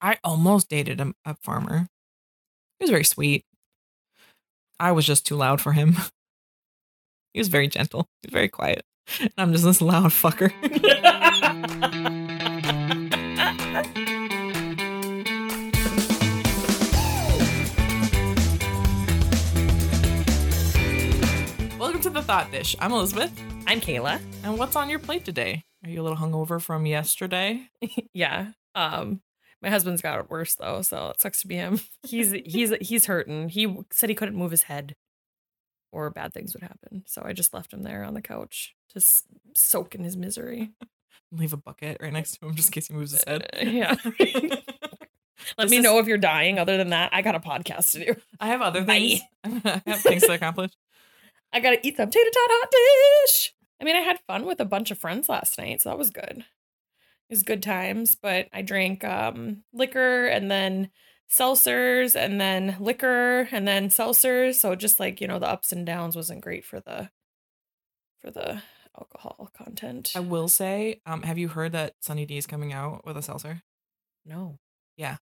I almost dated a, a farmer. He was very sweet. I was just too loud for him. He was very gentle. He was very quiet. And I'm just this loud fucker. Welcome to the Thought Dish. I'm Elizabeth. I'm Kayla. And what's on your plate today? Are you a little hungover from yesterday? Yeah. Um, my husband's got it worse though, so it sucks to be him. He's he's he's hurting. He said he couldn't move his head, or bad things would happen. So I just left him there on the couch to s- soak in his misery. Leave a bucket right next to him just in case he moves his head. Uh, yeah. Let This me is- know if you're dying. Other than that, I got a podcast to do. I have other things. I have things to accomplish. I gotta eat some tater tot hot dish. I mean, I had fun with a bunch of friends last night, so that was good. Was good times, but I drank um liquor and then seltzers and then liquor and then seltzers. So just like, you know, the ups and downs wasn't great for the for the alcohol content. I will say, um, have you heard that Sunny D is coming out with a seltzer? no. Yeah.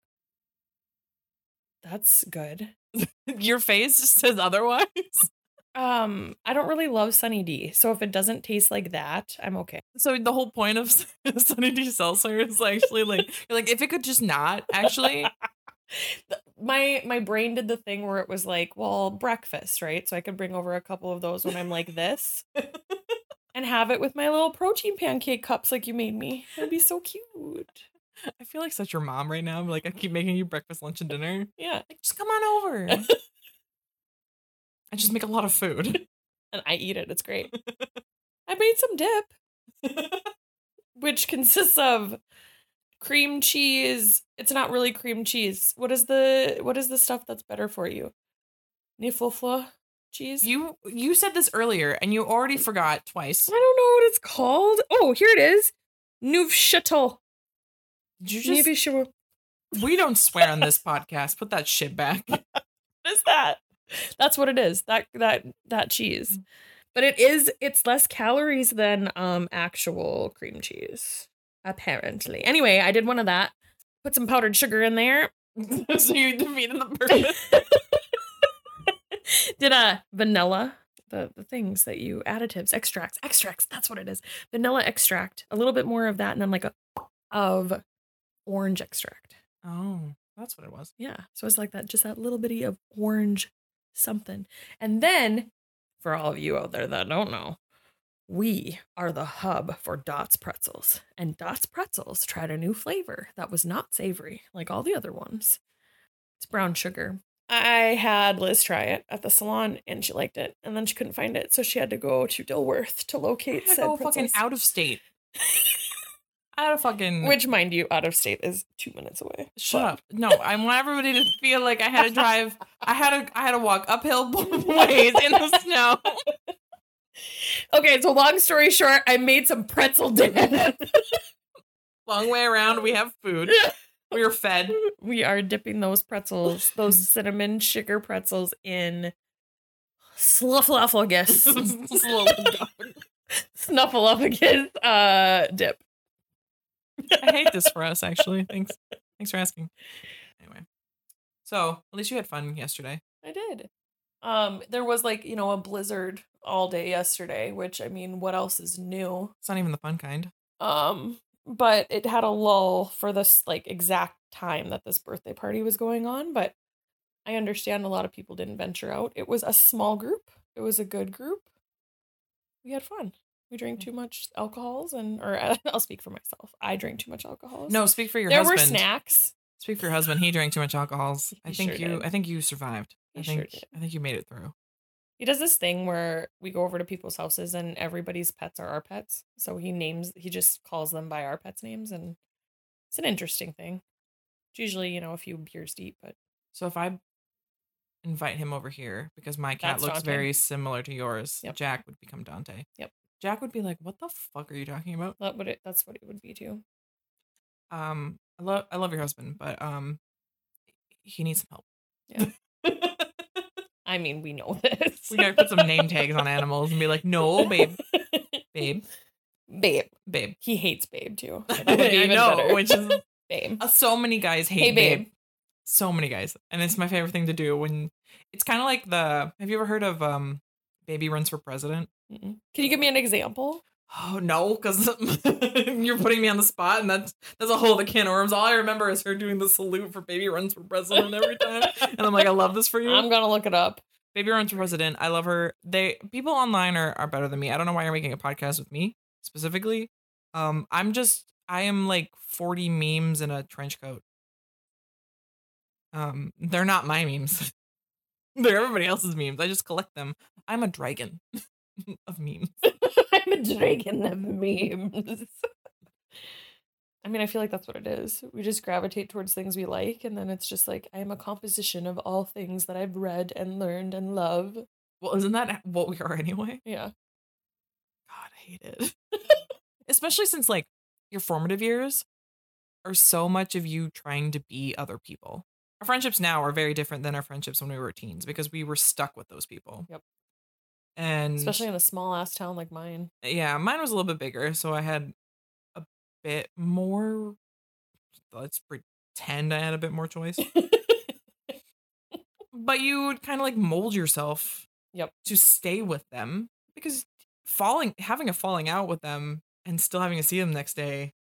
That's good. Your face just says otherwise. Um, I don't really love Sunny D. So if it doesn't taste like that, I'm okay. So the whole point of Sunny D seltzer is actually like, you're like if it could just not actually. My my brain did the thing where it was like, well, breakfast, right? So I could bring over a couple of those when I'm like this and have it with my little protein pancake cups like you made me. That'd be so cute. I feel like such your mom right now. Like I keep making you breakfast, lunch, and dinner. Yeah. Like just come on over. I just make a lot of food. And I eat it. It's great. I made some dip, which consists of cream cheese. It's not really cream cheese. What is the what is the stuff that's better for you? Niflfla cheese? You you said this earlier and you already forgot twice. I don't know what it's called. Oh, here it is. Neufchâtel. Did you just Neufchâtel. we don't swear on this podcast. Put that shit back. What is that? That's what it is. That that that cheese. But it is it's less calories than um actual cream cheese. Apparently. Anyway, I did one of that. Put some powdered sugar in there. so you defeated the purpose. did a vanilla the, the things that you additives extracts extracts that's what it is vanilla extract a little bit more of that and then like a of orange extract Oh, that's what it was. Yeah. So it's like that, just that little bitty of orange something. And then, for all of you out there that don't know, we are the hub for Dots Pretzels. And Dots Pretzels tried a new flavor that was not savory like all the other ones. It's brown sugar. I had Liz try it at the salon and she liked it. And then she couldn't find it. So she had to go to Dilworth to locate said Oh, fucking out of state. out of fucking. Which, mind you, out of state is two minutes away. Shut But- up. No, I want everybody to feel like I had to drive. I had to. I had to walk uphill both ways in the snow. Okay, so long story short, I made some pretzel dip. Long way around. We have food. we are fed. we are dipping those pretzels, those cinnamon sugar pretzels in snuffleupagus, snuffleupagus uh dip. I hate this for us. Actually, thanks. Thanks for asking. Anyway, so at least you had fun yesterday. I did. Um, there was like you know a blizzard all day yesterday, which I mean, what else is new? It's not even the fun kind. Um, but it had a lull for this like exact time that this birthday party was going on. But I understand a lot of people didn't venture out. It was a small group. It was a good group. We had fun. We drank too much alcohols, and or uh, I'll speak for myself. I drink too much alcohols. No, speak for your there husband. were snacks. Speak for your husband. He drank too much alcohols. I think sure you. did. I think you survived. I He sure think. did. I think you made it through. He does this thing where we go over to people's houses and everybody's pets are our pets. So he names, he just calls them by our pets' names, and it's an interesting thing. It's usually, you know, a few beers deep, but So if I invite him over here because my cat That's looks Dante. very similar to yours, Yep. Jack would become Dante. Yep. Jack would be like, "What the fuck are you talking about?" that would it. That's what it would be too. Um, I love I love your husband, but um, he needs some help. Yeah. I mean, we know this. we gotta put some name tags on animals and be like, "No, babe, babe, babe. babe." He hates babe too. I That would be even know, better. which is babe. Uh, so many guys hate Hey, babe. babe. So many guys, and it's my favorite thing to do. When it's kind of like the. Have you ever heard of um, baby runs for president? Mm-mm. Can you give me an example? Oh no, because you're putting me on the spot, and that's that's a whole other can of worms. All I remember is her doing the salute for baby runs for president every time, and I'm like, I love this for you. I'm gonna look it up. Baby runs for president. I love her. They people online are are better than me. I don't know why you're making a podcast with me specifically. Um, I'm just I am like 40 memes in a trench coat. Um, they're not my memes. they're everybody else's memes. I just collect them. I'm a dragon of memes. I'm a dragon of memes. I mean, I feel like that's what it is. We just gravitate towards things we like, and then it's just like I am a composition of all things that I've read and learned and love. Well, isn't that what we are anyway? Yeah. God, I hate it. Especially since like your formative years are so much of you trying to be other people. Our friendships now are very different than our friendships when we were teens because we were stuck with those people. Yep. And Especially in a small ass town like mine. yeah, mine was a little bit bigger, so I had a bit more. Let's pretend I had a bit more choice, but you would kind of like mold yourself Yep. to stay with them because falling having a falling out with them and still having to see them next day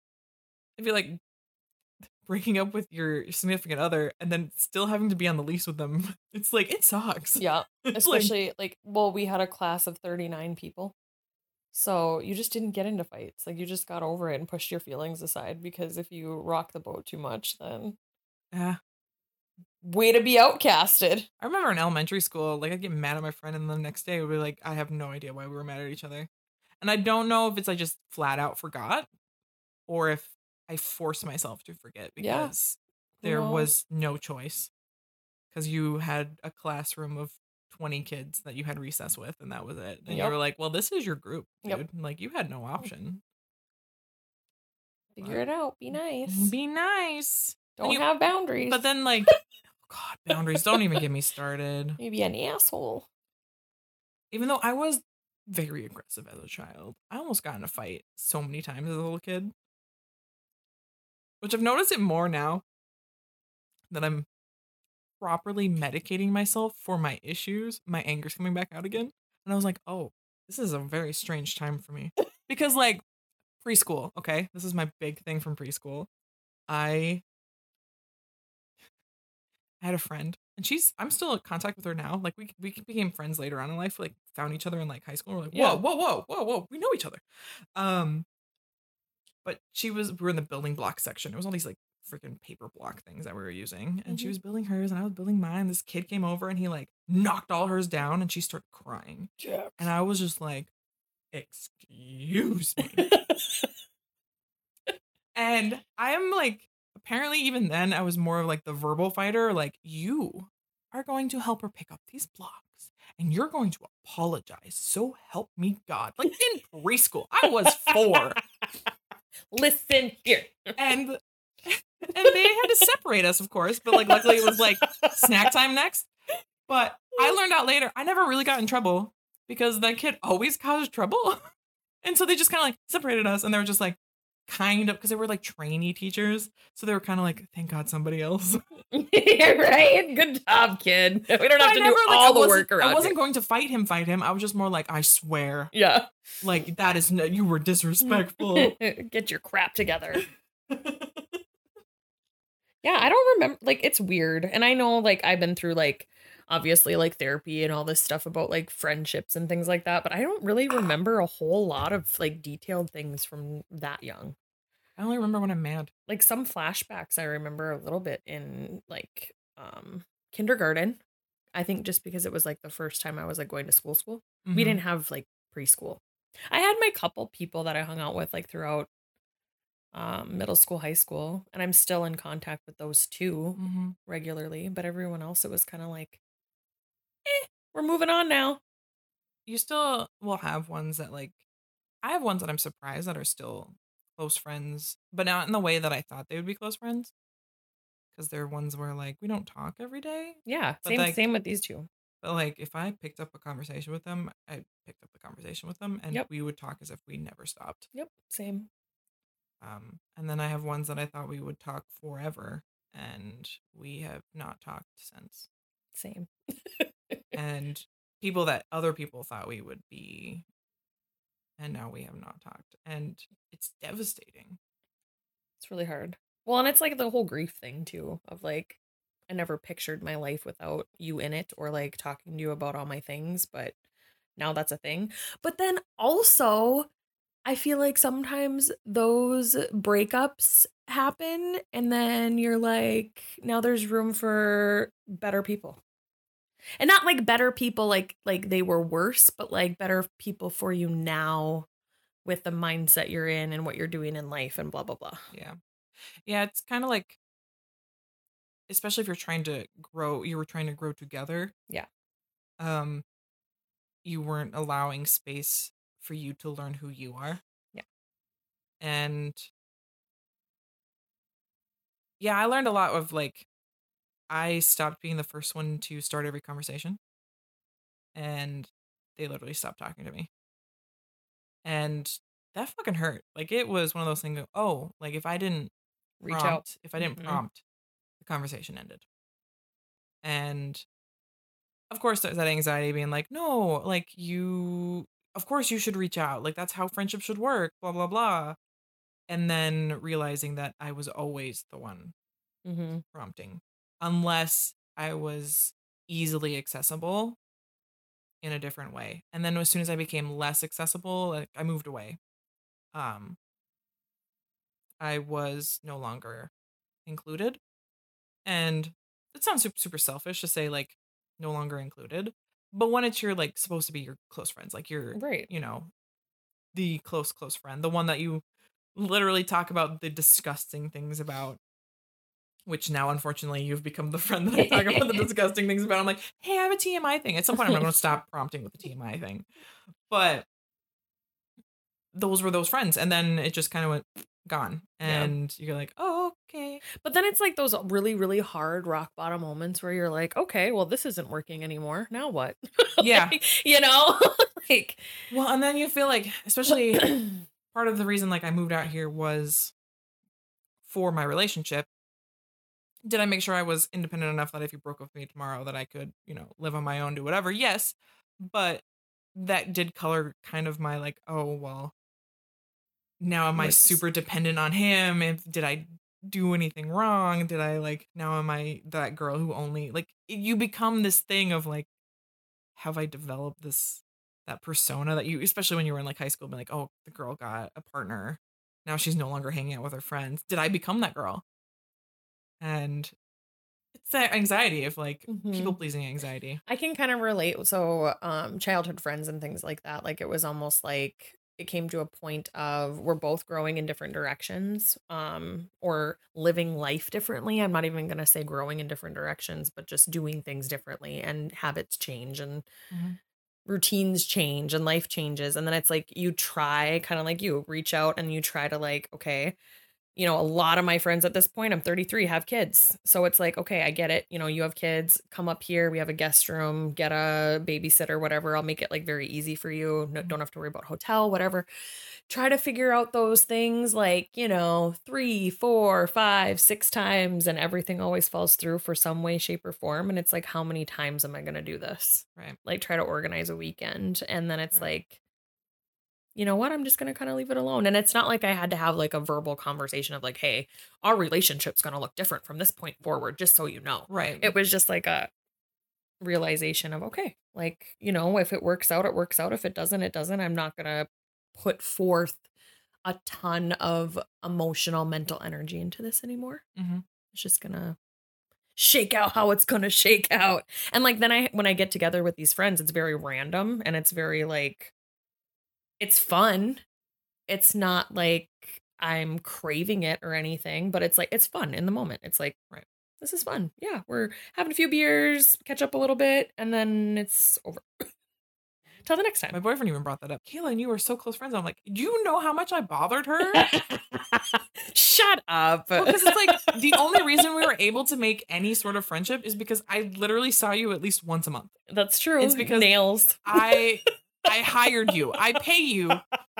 i feel like breaking up with your significant other and then still having to be on the lease with them it's like it sucks yeah. It's like- Especially like, well, we had a class of 39 people. So you just didn't get into fights. Like you just got over it and pushed your feelings aside because if you rock the boat too much, then yeah way to be outcasted. i remember in elementary school like i'd get mad at my friend and the next day would be like i have no idea why we were mad at each other and i don't know if it's i just flat out forgot or if i forced myself to forget Yeah. because there No. was no choice because you had a classroom of 20 kids that you had recess with and that was it and you were like well this is your group dude Yep. like you had no mm. option Figure it out. Be nice. be nice Don't you- have boundaries. but then like oh god boundaries don't even get me started maybe an asshole. even though i was very aggressive as a child i almost got in a fight so many times as a little kid which i've noticed it more now that i'm properly medicating myself for my issues my anger's coming back out again and i was like oh this is a very strange time for me because like preschool okay this is my big thing from preschool i I had a friend, and she's I'm still in contact with her now. Like we we became friends later on in life. Like found each other in like high school. We're like, Yeah. whoa, whoa, whoa, whoa, whoa, we know each other. Um, but she was we were in the building block section. It was all these like freaking paper block things that we were using, and she Mhm. was building hers, and I was building mine. This kid came over, and he like knocked all hers down, and she started crying, and I was just like, excuse me. And I am like, apparently, even then, I was more of like the verbal fighter. Like, you are going to help her pick up these blocks and you're going to apologize. So help me God. Like in preschool, I was four Listen here. and. And they had to separate us, of course, but like luckily it was like snack time next. But I learned out later, I never really got in trouble because that kid always caused trouble. And so they just kind of like separated us and they were just like kind of because they were like trainee teachers. So they were kind of like, thank God somebody else. right? Good job, kid. We don't have I to never, do like, I all the work around. I wasn't you. going to fight him, fight him. I was just more like, I swear, Yeah. like that is no, you were disrespectful. Get your crap together. Yeah, I don't remember. Like, it's weird. And I know, like, I've been through, like, obviously, like, therapy and all this stuff about, like, friendships and things like that. But I don't really ah. remember a whole lot of, like, detailed things from that young. I only remember when I'm mad. Like, some flashbacks I remember a little bit in, like, um, kindergarten. I think just because it was, like, the first time I was, like, going to school, school. We Mhm. didn't have, like, preschool. I had my couple people that I hung out with, like, throughout um, middle school, high school, and I'm still in contact with those two Mhm. regularly. But everyone else, it was kind of like, eh, we're moving on now. You still will have ones that like, I have ones that I'm surprised that are still close friends, but not in the way that I thought they would be close friends. Because they're ones where like we don't talk every day, Yeah, But, same like- same with these two. but like if I picked up a conversation with them, I picked up the conversation with them, and Yep. we would talk as if we never stopped. Yep, same. Um, and then I have ones that I thought we would talk forever, and we have not talked since. Same. and people that other people thought we would be, and now we have not talked, and it's devastating. It's really hard. Well, and it's like the whole grief thing too of like I never pictured my life without you in it or like talking to you about all my things, but now that's a thing. But then also I feel like sometimes those breakups happen and then you're like now there's room for better people. And not like better people like like they were worse, but like better people for you now with the mindset you're in and what you're doing in life and blah blah blah. Yeah. Yeah, it's kind of like especially if you're trying to grow, you were trying to grow together. Yeah. Um you weren't allowing space for you to learn who you are. Yeah. And yeah, I learned a lot of like I stopped being the first one to start every conversation. And they literally stopped talking to me. And that fucking hurt. Like it was one of those things. Of, oh, like if I didn't Reach prompt, out. if I didn't Mhm. prompt, the conversation ended. And of course, there's that anxiety being like, no, like you, of course, you should reach out. Like that's how friendship should work. Blah blah blah. And then realizing that I was always the one Mm-hmm. prompting, unless I was easily accessible in a different way. And then as soon as I became less accessible, like I moved away. Um I was no longer included. And it sounds super, super selfish to say like no longer included. But when it's your like supposed to be your close friends, like you're Right. you know, the close, close friend, the one that you literally talk about the disgusting things about. Which now, unfortunately, you've become the friend that I talk about the disgusting things about. I'm like, hey, I have a TMI thing. At some point, I'm going to stop prompting with the TMI thing. But those were those friends. And then it just kind of went gone. Yeah. And you're like, oh, okay. But then it's like those really, really hard rock bottom moments where you're like, okay, well, this isn't working anymore. Now what? Yeah. Like, you know, like, Well, and then you feel like, especially part of the reason like I moved out here was for my relationship. Did I make sure I was independent enough that if you broke up with me tomorrow that I could, you know, live on my own, do whatever? Yes. But that did color kind of my like, oh well, now am I super dependent on him? If did I do anything wrong? Did I like now am I that girl who only like you become this thing of like, have I developed this that persona that you especially when you were in like high school, be like, oh, the girl got a partner. Now she's no longer hanging out with her friends. Did I become that girl? And it's that anxiety of like Mhm. people pleasing anxiety. I can kind of relate. So, um, childhood friends and things like that. Like it was almost like it came to a point of we're both growing in different directions, um, or living life differently. I'm not even gonna say growing in different directions, but just doing things differently and habits change and Mhm. routines change and life changes. And then it's like you try, kind of like you reach out and you try to like, okay, you know, a lot of my friends at this point, I'm 33, have kids. So it's like, okay, I get it. You know, you have kids, come up here. We have a guest room, get a babysitter, whatever. I'll make it like very easy for you. No, don't mm-hmm. have to worry about hotel, whatever. Try to figure out those things like, you know, three, four, five, six times, and everything always falls through for some way, shape, or form. And it's like, how many times am I going to do this? Right. Like, try to organize a weekend. And then it's Right. like, you know what? I'm just going to kind of leave it alone. And it's not like I had to have like a verbal conversation of like, hey, our relationship's going to look different from this point forward, just so you know. Right. It was just like a realization of, okay, like, you know, if it works out, it works out. If it doesn't, it doesn't. I'm not going to put forth a ton of emotional, mental energy into this anymore. Mhm. It's just going to shake out how it's going to shake out. And like then I when I get together with these friends, it's very random and it's very like it's fun. It's not like I'm craving it or anything, but it's like it's fun in the moment. It's like Right. This is fun. Yeah, we're having a few beers, catch up a little bit, and then it's over. Till the next time. My boyfriend even brought that up. Kayla and you were so close friends. I'm like, do you know how much I bothered her? Shut up. Because it's like the only reason we were able to make any sort of friendship is because I literally saw you at least once a month. That's true. It's because nails. I I hired you. I pay you.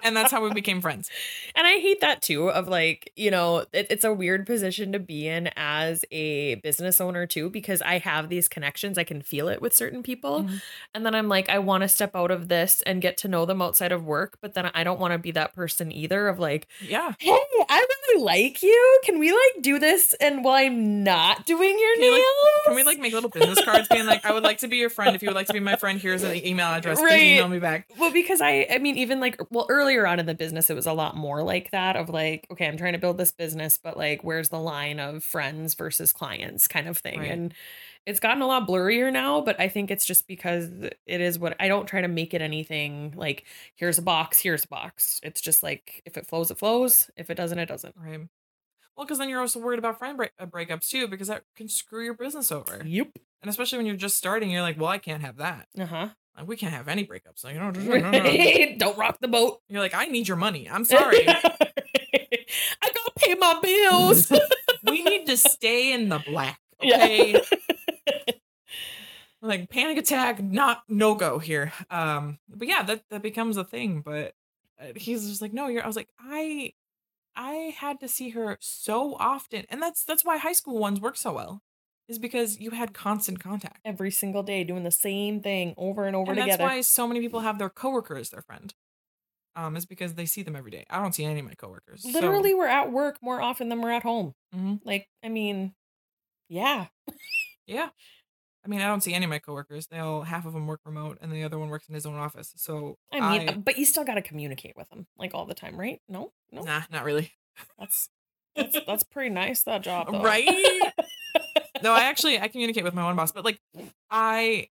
And that's how we became friends. And I hate that too of like, you know, it, it's a weird position to be in as a business owner too, because I have these connections. I can feel it with certain people. Mhm. And then I'm like, I want to step out of this and get to know them outside of work. But then I don't want to be that person either of like, Yeah. hey, I really like you. Can we like do this? And while I'm not doing your Can, nails, like, can we like make little business cards being like, I would like to be your friend. If you would like to be my friend, here's an email address. Please email me back. Well, because I, I mean, even like, well, earlier on in the business, it was a lot more like that of like, okay, I'm trying to build this business, but like, where's the line of friends versus clients kind of thing? Right. And it's gotten a lot blurrier now, but I think it's just because it is what I don't try to make it anything like, here's a box, here's a box. It's just like, if it flows, it flows. If it doesn't, it doesn't. Right. Well, because then you're also worried about friend break- uh, breakups too, because that can screw your business over. Yep. And especially when you're just starting, you're like, well, I can't have that. Uh huh. Like, we can't have any breakups. Like, no, no, no, no, don't rock the boat. You're like, I need your money. I'm sorry. I gotta pay my bills. we need to stay in the black. Yeah. Okay. like panic attack, not no go here. Um, but yeah, that that becomes a thing. But uh, he's just like, no, you're. I was like, I, I had to see her so often, and that's that's why high school ones work so well, is because you had constant contact. Every single day doing the same thing over and over and together. that's why so many people have their coworker as their friend. Um, is because they see them every day. I don't see any of my coworkers. so- Literally, we're at work more often than we're at home. Mhm. Like, I mean, yeah. Yeah. I mean, I don't see any of my coworkers. They all half of them work remote, and the other one works in his own office. So I mean, but you still got to communicate with them like all the time, right? No, no, nah, not really. that's that's that's pretty nice that job, though. Right? No, I actually I communicate with my one boss, but like I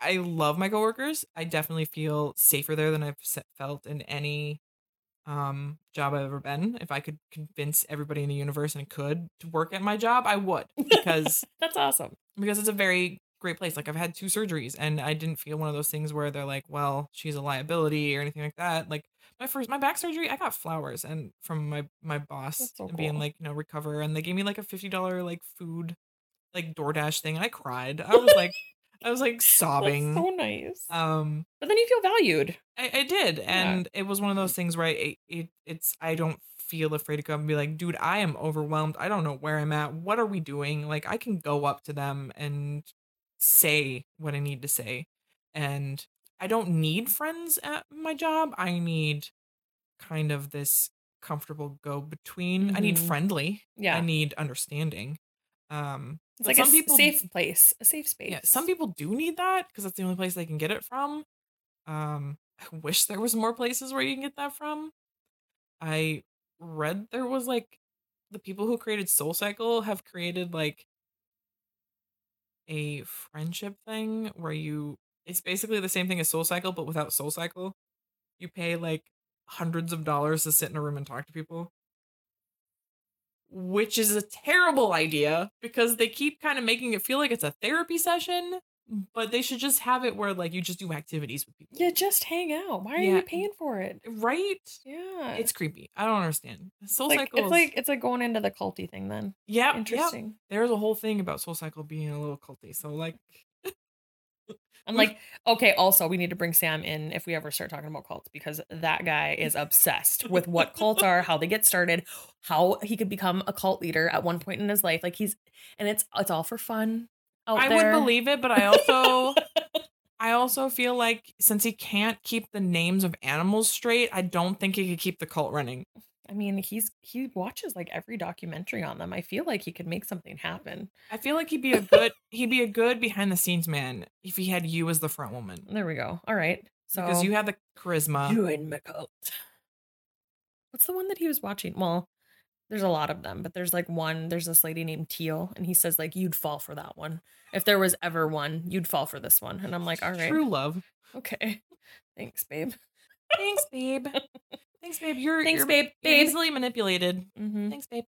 I love my coworkers. I definitely feel safer there than I've felt in any um job I've ever been. If I could convince everybody in the universe and could to work at my job, I would because that's awesome. because it's a very great place. Like I've had two surgeries and I didn't feel one of those things where they're like, well, she's a liability or anything like that. Like my first my back surgery, I got flowers and from my my boss so and being cool. like, you know, recover and they gave me like a $50 like food like DoorDash thing I cried. I was like I was like That's sobbing. so nice. um but then you feel valued. I, I did, and it was one of those things where I, it, it it's I don't feel afraid to come and be like, dude, I am overwhelmed. I don't know where I'm at. What are we doing? Like, I can go up to them and say what I need to say, and I don't need friends at my job. I need kind of this comfortable go between. I need Mhm. friendly. Yeah, I need understanding. Um, it's but like a some s- people safe place, a safe space. yeah, some people do need that because that's the only place they can get it from. Um, I wish there was more places where you can get that from. I read there was like the people who created Soul Cycle have created like a friendship thing where you it's basically the same thing as Soul Cycle but without Soul Cycle. You pay like hundreds of dollars to sit in a room and talk to people. Which is a terrible idea because they keep kind of making it feel like it's a therapy session, but they should just have it where like you just do activities with people. Yeah, just hang out. Why are Yeah. you paying for it? Right? Yeah, It's creepy. I don't understand. Soul like Cycle it's is- like it's like going into the culty thing. Then Yep, yep. interesting. There's a whole thing about Soul Cycle being a little culty. So like I'm like, okay, also we need to bring Sam in if we ever start talking about cults because that guy is obsessed with what cults are, how they get started, how he could become a cult leader at one point in his life. Like he's and it's it's all for fun. Out I there. would believe it, but I also I also feel like since he can't keep the names of animals straight, I don't think he could keep the cult running. I mean, he's he watches like every documentary on them. I feel like he could make something happen. I feel like he'd be a good he'd be a good behind the scenes man if he had you as the front woman. There we go. All right. So because you have the charisma. join my cult. What's the one that he was watching? Well, there's a lot of them, but there's like one. There's this lady named Teal, and he says like you'd fall for that one. If there was ever one, you'd fall for this one. And I'm like, all right, True love. okay, thanks, babe. Thanks, babe. Thanks, babe. You're Thanks, you're, babe. You're Babe. easily manipulated. Mm-hmm. Thanks, babe.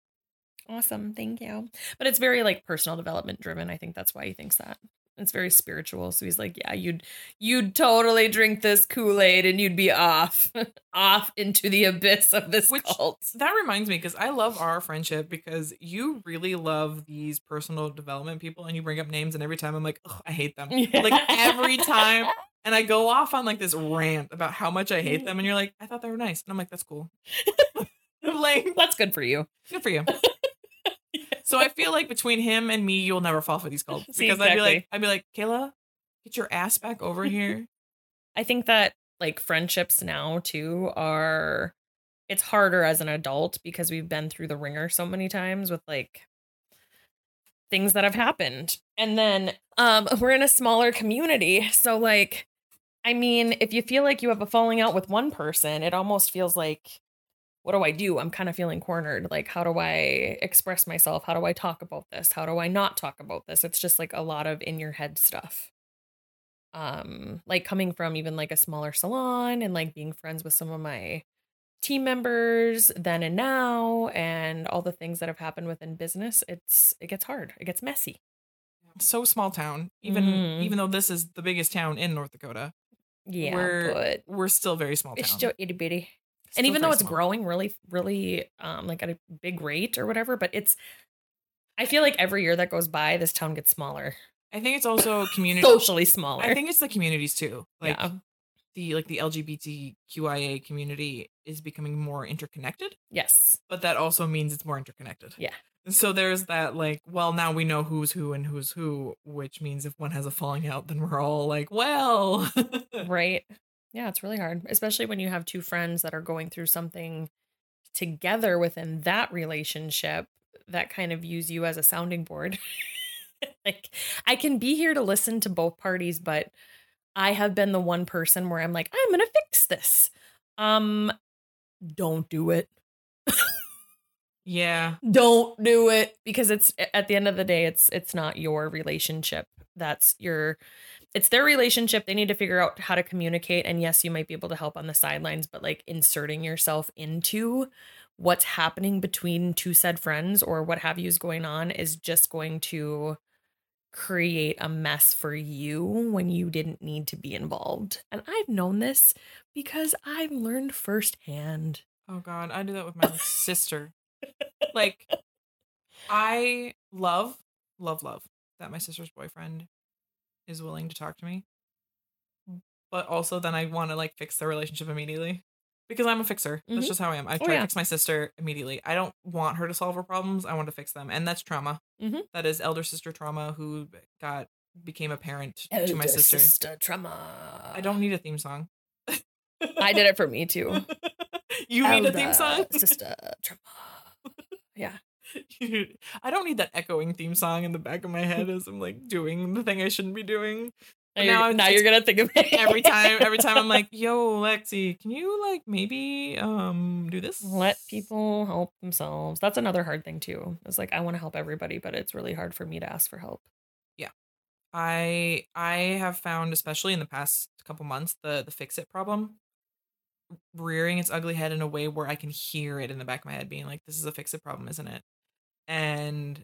Awesome, thank you. But it's very like personal development driven. I think that's why he thinks that. It's very spiritual. So he's like, yeah, you'd you'd totally drink this Kool Aid and you'd be off, off into the abyss of this Which- cult. That reminds me because I love our friendship because you really love these personal development people and you bring up names and every time I'm like, I hate them. Like every time, and I go off on like this rant about how much I hate them, and you're like, I thought they were nice, and I'm like, that's cool. like, That's good for you. good for you. So I feel like between him and me, you'll never fall for these cults See, because I'd be like, I'd be like, Kayla, get your ass back over here. I think that like friendships now too are it's harder as an adult because we've been through the ringer so many times with like things that have happened. And then um we're in a smaller community. So like I mean, if you feel like you have a falling out with one person, it almost feels like what do I do? I'm kind of feeling cornered. Like how do I express myself? How do I talk about this? How do I not talk about this? It's just like a lot of in your head stuff um like coming from even like a smaller salon and like being friends with some of my team members then and now and all the things that have happened within business it's it gets hard it gets messy so small town, even Mhm. even though this is the biggest town in North Dakota, yeah we're but we're still very small it's town. still itty bitty and even though it's small. growing really really um like at a big rate or whatever but it's i feel like every year that goes by this town gets smaller I think it's also community. socially smaller I think it's the communities too. Like yeah the like the LGBTQIA community is becoming more interconnected, yes but that also means it's more interconnected. Yeah. So there's that like, well, now we know who's who and who's who, which means if one has a falling out, then we're all like, well, Right. Yeah, it's really hard, especially when you have two friends that are going through something together within that relationship that kind of use you as a sounding board. like, I can be here to listen to both parties, but I have been the one person where I'm like, I'm going to fix this. Um, don't do it. Yeah. Don't do it because it's at the end of the day it's it's not your relationship. That's your it's their relationship. They need to figure out how to communicate and yes, you might be able to help on the sidelines, but like inserting yourself into what's happening between two said friends or what have you is going on is just going to create a mess for you when you didn't need to be involved. And I've known this because I've learned firsthand. Oh God, I do that with my sister. Like, I love, love, love that my sister's boyfriend is willing to talk to me. But also, then I want to like fix the relationship immediately because I'm a fixer. That's Mhm. just how I am. I Oh, try to fix my sister immediately. I don't want her to solve her problems. I want to fix them, and that's trauma. Mhm. That is elder sister trauma who got became a parent to my sister. sister trauma. I don't need a theme song. I did it for me too. you need a theme Elder song. Sister trauma. Yeah. I don't need that echoing theme song in the back of my head as I'm like doing the thing I shouldn't be doing. Now, But now now you're gonna think of it Every time, every time I'm like, "Yo, Lexi, can you like maybe um do this?" let people help themselves. That's another hard thing too. It's like I want to help everybody, but it's really hard for me to ask for help. Yeah, I I have found, especially in the past couple months, the the fix it problem rearing its ugly head in a way where I can hear it in the back of my head being like, "This is a fix it problem, isn't it?" And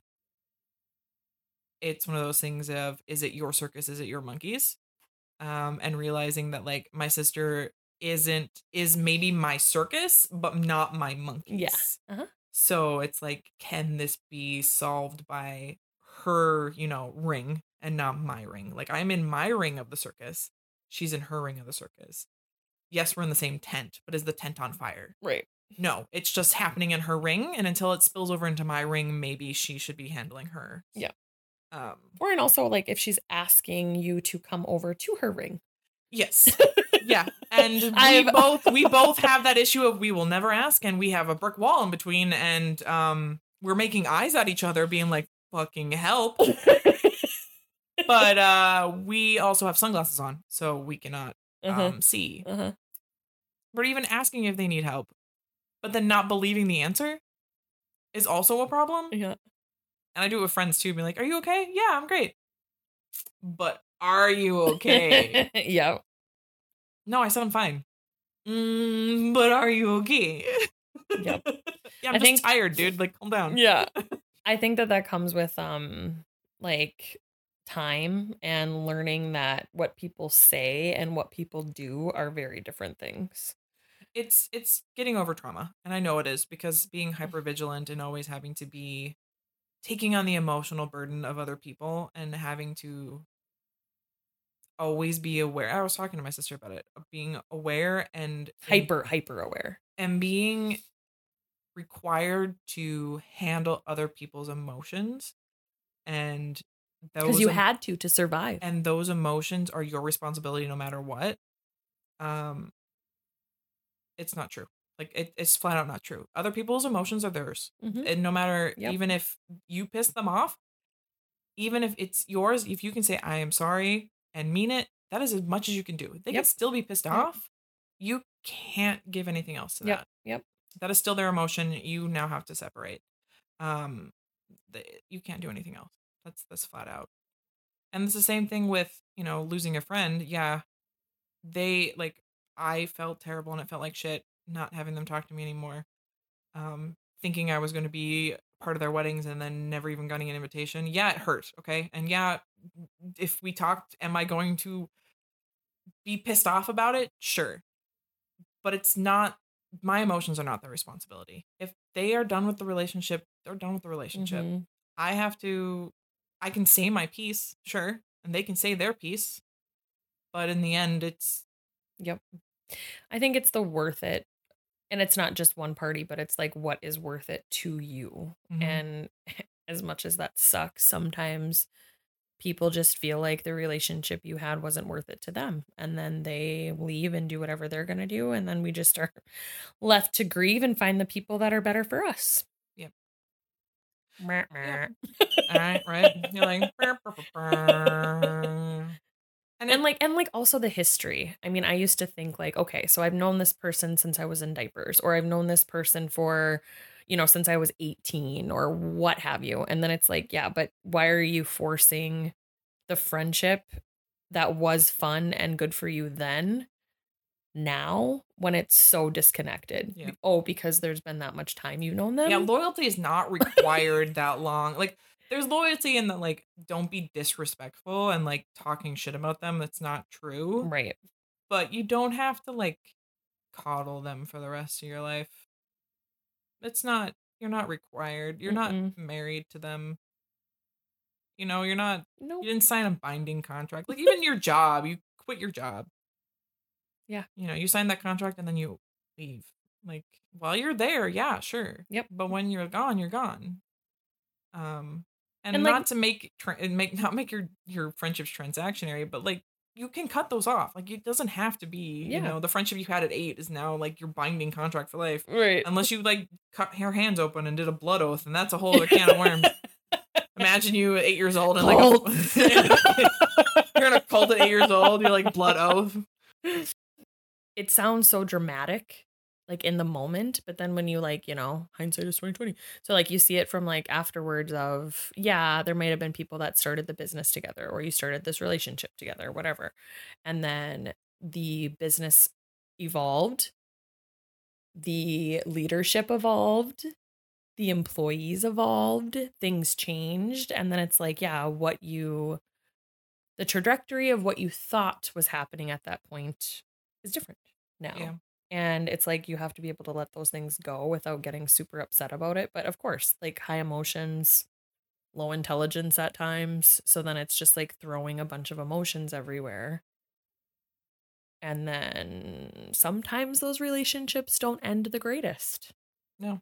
it's one of those things of, "Is it your circus? Is it your monkeys?" Um, and realizing that like my sister isn't is maybe my circus, but not my monkeys. Uh-huh. So it's like, can this be solved by her, you know, ring and not my ring? Like I'm in my ring of the circus. She's in her ring of the circus. Yes, we're in the same tent, but is the tent on fire? Right. No, it's just happening in her ring. And until it spills over into my ring, maybe she should be handling her. Yeah. Um, Or and also like if she's asking you to come over to her ring. yes. yeah. And we I've- both we both have that issue of we will never ask and we have a brick wall in between and um we're making eyes at each other being like fucking help. but uh we also have sunglasses on so we cannot Uh-huh. um see. uh-huh. But even asking if they need help but then not believing the answer is also a problem. Yeah. And I do it with friends too, being like, "Are you okay? Yeah, I'm great." But are you okay? yeah. no, I said I'm fine. Mm, but are you okay? Yep. yeah, I'm I just think- tired, dude. Like, calm down. Yeah. I think that that comes with um like time and learning that what people say and what people do are very different things. It's it's getting over trauma, and I know it is because being mm. hyper vigilant and always having to be taking on the emotional burden of other people and having to always be aware. I was talking to my sister about it, of being aware and and- Hyper, hyper aware. and being required to handle other people's emotions and Because you em- had to to survive. and those emotions are your responsibility no matter what um it's not true like it, it's flat out not true other people's emotions are theirs Mhm. and no matter Yep. even if you piss them off even if it's yours if you can say i am sorry and mean it that is as much as you can do they can still be pissed Yep. off you can't give anything else to Yep. that Yep. that is still their emotion you now have to separate um the, you can't do anything else that's this flat out. And it's the same thing with you know losing a friend yeah they like i felt terrible and it felt like shit not having them talk to me anymore um thinking i was going to be part of their weddings and then never even getting an invitation. Yeah it hurt okay? And yeah if we talked am i going to be pissed off about it? Sure. But it's not my emotions are not their responsibility. If they are done with the relationship they're done with the relationship. Mhm. I have to I can say my piece, sure, and they can say their piece. But in the end it's Yep. I think it's the worth it. And it's not just one party, but it's like what is worth it to you. Mhm. And as much as that sucks, sometimes people just feel like the relationship you had wasn't worth it to them. And then they leave and do whatever they're going to do. And then we just are left to grieve and find the people that are better for us. Yep. Meh, meh. all right, right? You're like and, and like and like also the history i mean i used to think like okay so i've known this person since i was in diapers or i've known this person for you know since i was 18 or what have you and then it's like yeah but why are you forcing the friendship that was fun and good for you then now when it's so disconnected Yeah. oh because there's been that much time you've known them yeah, loyalty is not required that long. Like there's loyalty in that like don't be disrespectful and like talking shit about them. That's not true. right But you don't have to like coddle them for the rest of your life. It's not you're not required. You're not Mm-mm. married to them. You know, you're not no you didn't sign a binding contract. Like even your job, you quit your job. Yeah. You know, you sign that contract and then you leave. Like while you're there, yeah, sure. Yep. But when you're gone, you're gone. Um and, And, not like- to make tra- and make not make your your friendships transactionary, but like you can cut those off. Like it doesn't have to be, yeah. you know, the friendship you had at 8 is now like your binding contract for life. right Unless you like cut your hands open and did a blood oath and that's a whole other can of worms. Imagine you at eight years old and like a, you're in a cult at eight years old. You're like blood oath. It sounds so dramatic like in the moment but then when you like you know hindsight is 2020 so like you see it from like afterwards of yeah there might have been people that started the business together or you started this relationship together whatever and then the business evolved the leadership evolved the employees evolved things changed and then it's like yeah what you the trajectory of what you thought was happening at that point is different now. Yeah. And it's like you have to be able to let those things go without getting super upset about it. But of course, like high emotions, low intelligence at times. So then it's just like throwing a bunch of emotions everywhere. And then sometimes those relationships don't end the greatest. No.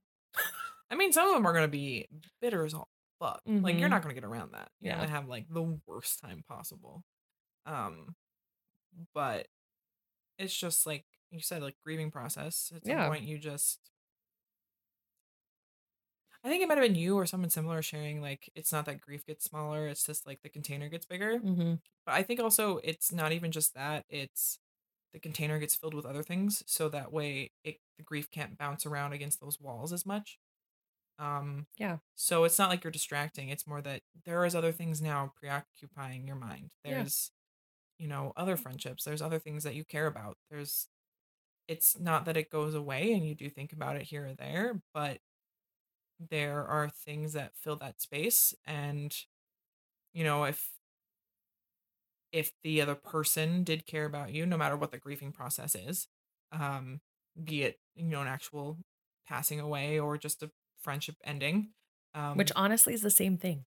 I mean, some of them are gonna be bitter as all fuck. Like you're Mhm. not gonna get around that. You're Yeah. gonna have like the worst time possible. Um, but it's just like you said, like grieving process. At some Yeah. point, you just. I think it might have been you or someone similar sharing like it's not that grief gets smaller, it's just like the container gets bigger. Mm-hmm. But I think also it's not even just that, it's the container gets filled with other things so that way it the grief can't bounce around against those walls as much. Um Yeah. so it's not like you're distracting, it's more that there is other things now preoccupying your mind. Yeah. There's you know, other friendships, there's other things that you care about. There's it's not that it goes away and you do think about it here or there, but there are things that fill that space and you know, if if the other person did care about you, no matter what the grieving process is, um, be it you know an actual passing away or just a friendship ending, um, Which honestly is the same thing.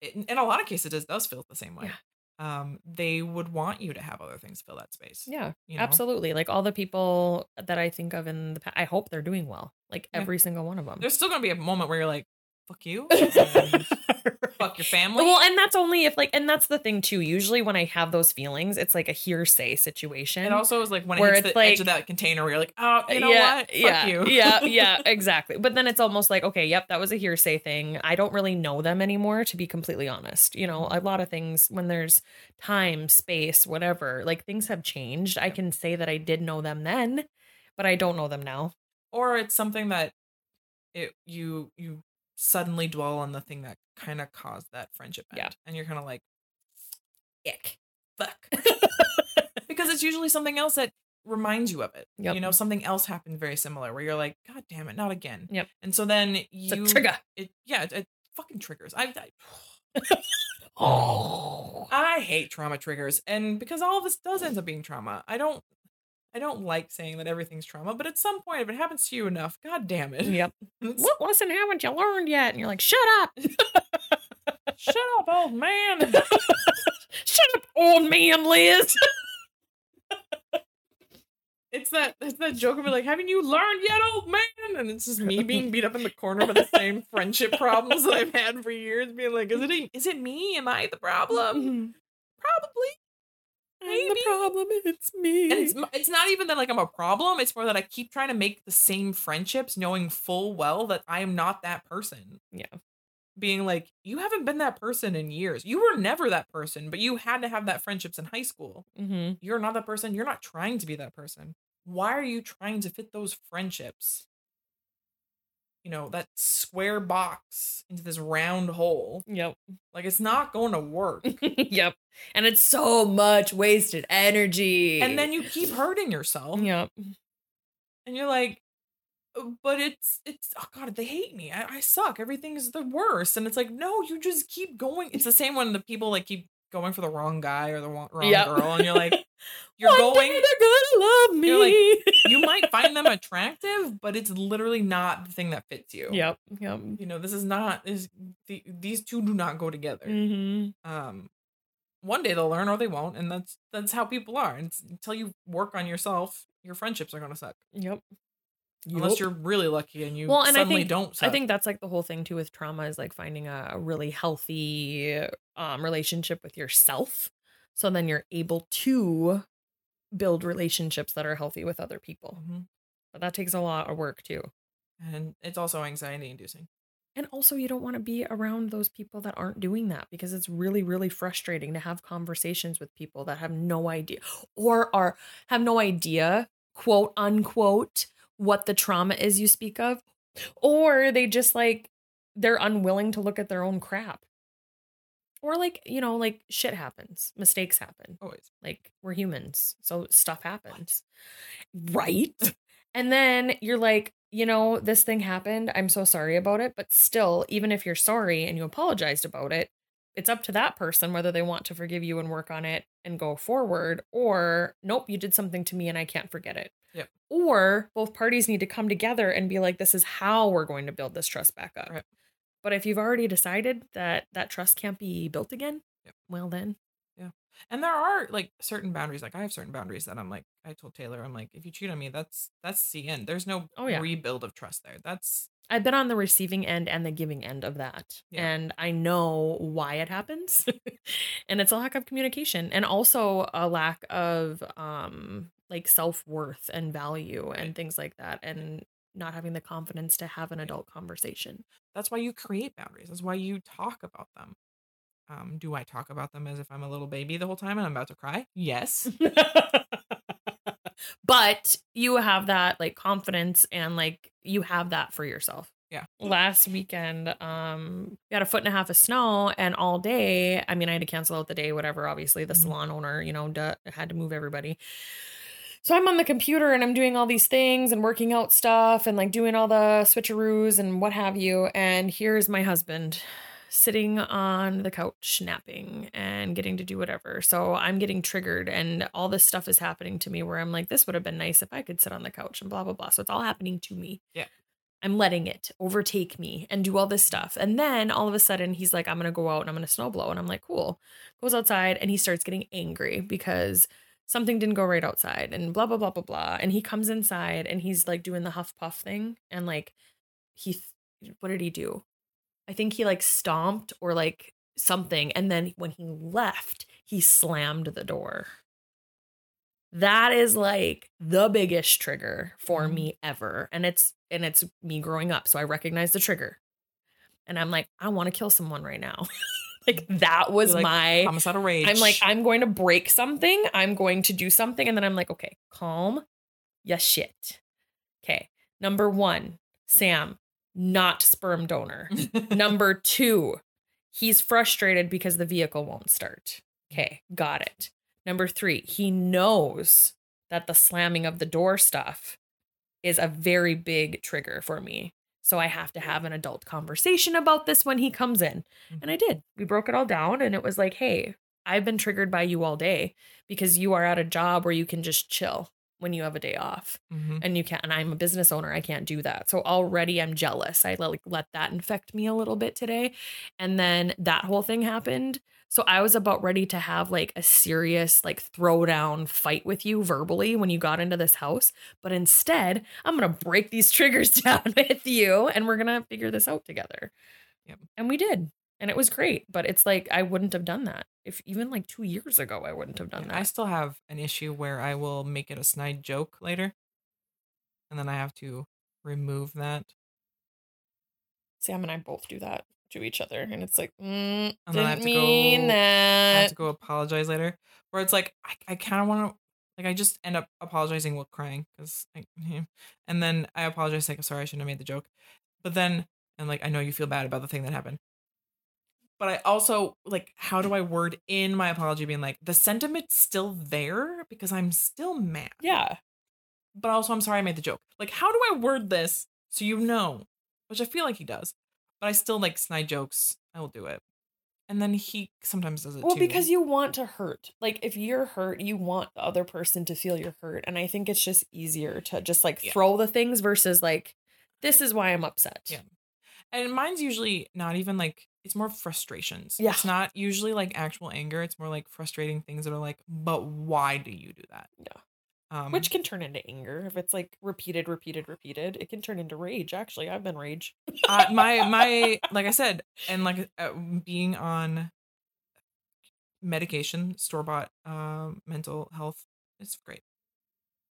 it, in a lot of cases it does feel the same way. Yeah. Um, they would want you to have other things fill that space. Yeah, you know? absolutely. Like all the people that I think of in the past, I hope they're doing well. Like Yeah. every single one of them. There's still gonna be a moment where you're like, "Fuck you," fuck your family. Well, and that's only if like, and that's the thing too. Usually, when I have those feelings, it's like a hearsay situation. it also is like when Where it hits it's the edge of that container where you're like, "Oh, you know yeah, what? Fuck yeah, you." yeah, yeah, exactly. But then it's almost like, okay, yep, that was a hearsay thing. I don't really know them anymore, to be completely honest. You know, a lot of things when there's time, space, whatever, like things have changed. I can say that I did know them then, but I don't know them now. or it's something that it you you suddenly dwell on the thing that kind of caused that friendship end, Yeah. and you're kind of like, Ick. "Fuck," because it's usually something else that reminds you of it. Yep. You know, something else happened very similar where you're like, "God damn it, not again." Yep. And so then you trigger. It yeah, it, it fucking triggers. I, I Oh. I hate trauma triggers, and because all of this does end up being trauma, I don't. I don't like saying that everything's trauma, but at some point, if it happens to you enough, god damn it. Yep. What lesson haven't you learned yet? And you're like, shut up. Shut up, old man. Shut up, old man, Liz. It's that it's that joke of it like, haven't you learned yet, old man? And it's just me being beat up in the corner by the same friendship problems that I've had for years, being like, is it is it me? Am I the problem? Mm-hmm. Probably. I'm the problem. It's me. And it's it's not even that like I'm a problem. It's more that I keep trying to make the same friendships, knowing full well that I am not that person. Yeah. Being like, you haven't been that person in years. You were never that person, but you had to have that friendships in high school. hmm You're not that person. You're not trying to be that person. Why are you trying to fit those friendships? You know, that square box into this round hole. Yep. Like it's not going to work. yep. And it's so much wasted energy. and then you keep hurting yourself. Yep. and you're like "Uh, but it's it's oh god they hate me I, I suck everything's the worst and it's like no you just keep going it's the same when the people like keep going for the wrong guy or the wrong, wrong Yep. girl and you're like you're One going day they're gonna love me. Like, you might find them attractive but it's literally not the thing that fits you Yep. Yep. you know this is not is the, these two do not go together hmm um one day they'll learn or they won't and that's that's how people are and until you work on yourself your friendships are going to suck Yep. Unless Yup. you're really lucky and you Well, and I suddenly think- don't suck. I think that's like the whole thing too with trauma is like finding a, a really healthy um, relationship with yourself. So then you're able to build relationships that are healthy with other people. Mhm. But that takes a lot of work too. and it's also anxiety inducing. And also, you don't want to be around those people that aren't doing that because it's really, really frustrating to have conversations with people that have no idea or are have no idea, quote unquote, what the trauma is you speak of, or they just like they're unwilling to look at their own crap. Or like, you know, like shit happens, mistakes happen. Always. Like we're humans, so stuff happens. Right? and then you're like, you know, this thing happened. I'm so sorry about it, but still, even if you're sorry and you apologized about it, it's up to that person whether they want to forgive you and work on it and go forward or nope, you did something to me and I can't forget it. Yep. Or both parties need to come together and be like this is how we're going to build this trust back up. Right. But if you've already decided that that trust can't be built again, Yep. well then, Yeah. And there are like certain boundaries. Like I have certain boundaries that I'm like, I told Taylor, I'm like, if you cheat on me, that's that's the end. There's no Oh, yeah. rebuild of trust there. That's I've been on the receiving end and the giving end of that. Yeah. And I know why it happens. and it's a lack of communication and also a lack of um like self-worth and value and things like that and not having the confidence to have an adult conversation. that's why you create boundaries. That's why you talk about them. Um, do I talk about them as if I'm a little baby the whole time and I'm about to cry? Yes. but you have that like confidence and like you have that for yourself. Yeah. Last weekend, um, we had a foot and a half of snow, and all day, I mean, I had to cancel out the day, whatever. Obviously, the Mhm. salon owner, you know, duh, had to move everybody. So I'm on the computer and I'm doing all these things and working out stuff and like doing all the switcheroos and what have you. And here's my husband sitting on the couch napping and getting to do whatever. So I'm getting triggered and all this stuff is happening to me where I'm like, this would have been nice if I could sit on the couch and blah, blah, blah. So it's all happening to me. Yeah. I'm letting it overtake me and do all this stuff. And then all of a sudden he's like, I'm gonna go out and I'm gonna snowblow. And I'm like, cool. Goes outside and he starts getting angry because something didn't go right outside and blah blah blah blah blah. And he comes inside and he's like doing the huff puff thing and like he th- what did he do? I think he like stomped or like something. And then when he left, he slammed the door. That is like the biggest trigger for Mhm. me ever. And it's and it's me growing up. So I recognize the trigger. And I'm like, I want to kill someone right now. like that was like, my Homicidal rage. I'm like, I'm going to break something. I'm going to do something. And then I'm like, okay, calm ya shit. Okay. Number one, Sam, not sperm donor. Number two, he's frustrated because the vehicle won't start. Okay, got it. Number three, he knows that the slamming of the door stuff is a very big trigger for me. So I have to have an adult conversation about this when he comes in. And I did. We broke it all down and it was like, hey, I've been triggered by you all day because you are at a job where you can just chill when you have a day off Mhm. and you can't and i'm a business owner i can't do that so already i'm jealous i like let that infect me a little bit today and then that whole thing happened so i was about ready to have like a serious like throwdown fight with you verbally when you got into this house but instead i'm gonna break these triggers down with you and we're gonna figure this out together Yep. and we did and it was great but it's like i wouldn't have done that if even like two years ago i wouldn't have done Yeah, that I still have an issue where I will make it a snide joke later, and then I have to remove that. Sam and I both do that to each other, and it's like, mm, And I didn't to go- mean I that. have to go apologize later. Where it's like I, I kind of want to like I just end up apologizing while crying because and then I apologize like I'm sorry I shouldn't have made the joke, but then and like I know you feel bad about the thing that happened. But I also like how do I word in my apology being like the sentiment's still there because I'm still mad. yeah, but also I'm sorry I made the joke. Like, how do I word this so you know? Which I feel like he does, but I still like snide jokes. I will do it, and then he sometimes does it too. well, too. because you want to hurt. Like, if you're hurt, you want the other person to feel you're hurt, and I think it's just easier to just like Yeah. throw the things versus like, this is why I'm upset. Yeah. and mine's usually not even like it's more frustrations. Yeah. it's not usually like actual anger. It's more like frustrating things that are like, but why do you do that? Yeah. Um, Which can turn into anger if it's like repeated, repeated, repeated. It can turn into rage. Actually, I've been rage. uh, my my like I said, and like uh, being on medication, store bought um, mental health, is great.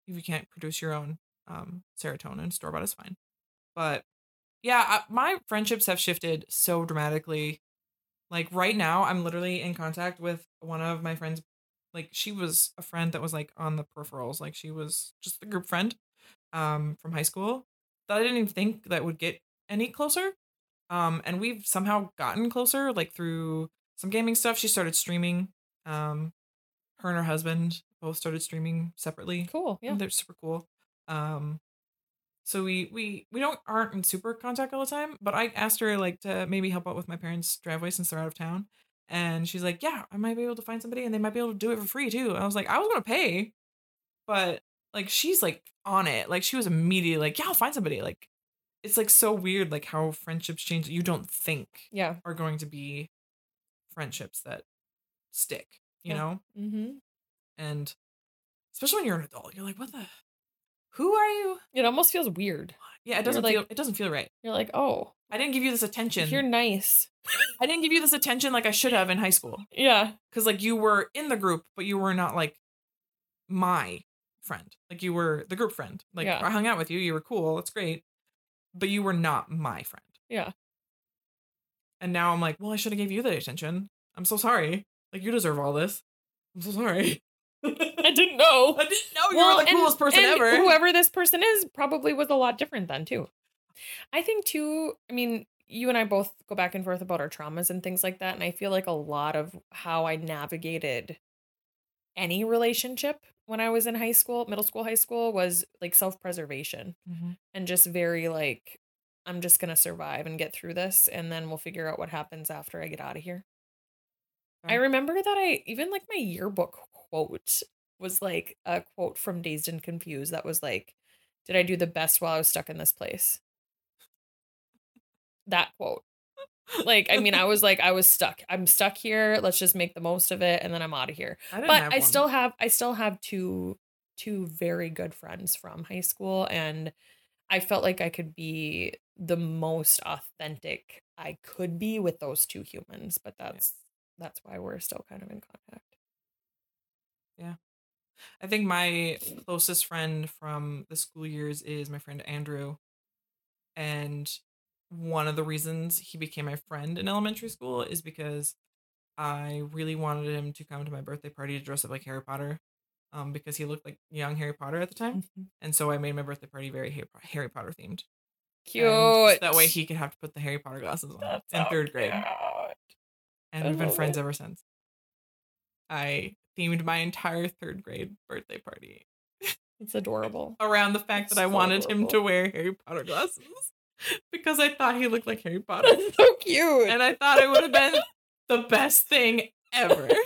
If you can't produce your own um, serotonin, store bought is fine. But yeah, I, my friendships have shifted so dramatically. Like right now, I'm literally in contact with one of my friends. Like she was a friend that was like on the peripherals. Like she was just a group friend um, from high school that I didn't even think that would get any closer. Um, and we've somehow gotten closer, like through some gaming stuff. She started streaming. Um, her and her husband both started streaming separately. Cool. Yeah. and they're super cool. Um, so we we we don't aren't in super contact all the time. But I asked her like to maybe help out with my parents' driveway since they're out of town, and she's like, "Yeah, I might be able to find somebody, and they might be able to do it for free too." I was like, "I was gonna pay," but like she's like on it. Like she was immediately like, "Yeah, I'll find somebody." Like it's like so weird, like how friendships change. that You don't think Yeah. are going to be friendships that stick, you Yeah. know? Mm-hmm. And especially when you're an adult, you're like, what the who are you? It almost feels weird. Yeah, it doesn't like- feel it doesn't feel right. You're like, oh, I didn't give you this attention. you're nice. I didn't give you this attention like I should have in high school. Yeah. Cause like you were in the group, but you were not like my friend. Like you were the group friend. Like Yeah. I hung out with you, you were cool, it's great. But you were not my friend. Yeah. And now I'm like, well, I should have gave you the attention. I'm so sorry. Like you deserve all this. I'm so sorry. I didn't know. I didn't know you were the and- coolest person and ever. Whoever this person is probably was a lot different then too. I think too. I mean, you and I both go back and forth about our traumas and things like that, and I feel like a lot of how I navigated any relationship when I was in high school, middle school, high school, was like self preservation Mhm. and just very like, I'm just gonna survive and get through this, and then we'll figure out what happens after I get out of here. I remember that I even like my yearbook quote was like a quote from Dazed and Confused that was like, Did I do the best while I was stuck in this place? that quote. Like, I mean, I was like, I was stuck. I'm stuck here. Let's just make the most of it, and then I'm out of here. I But I still have, I still have two, two very good friends from high school, and I felt like I could be the most authentic I could be with those two humans. But that's that's why we're still kind of in contact. I think my closest friend from the school years is my friend Andrew. And one of the reasons he became my friend in elementary school is because I really wanted him to come to my birthday party to dress up like Harry Potter. Um, because he looked like young Harry Potter at the time. And so I made my birthday party very Harry, Potter themed. Cute. That way he could have to put the Harry Potter glasses on That's in third grade. cute. And I we've been friends it. ever since. I themed my entire third grade birthday party It's adorable. around the fact that I So wanted him to wear Harry Potter glasses because I thought he looked like Harry Potter. That's so cute. and I thought it would have been the best thing ever.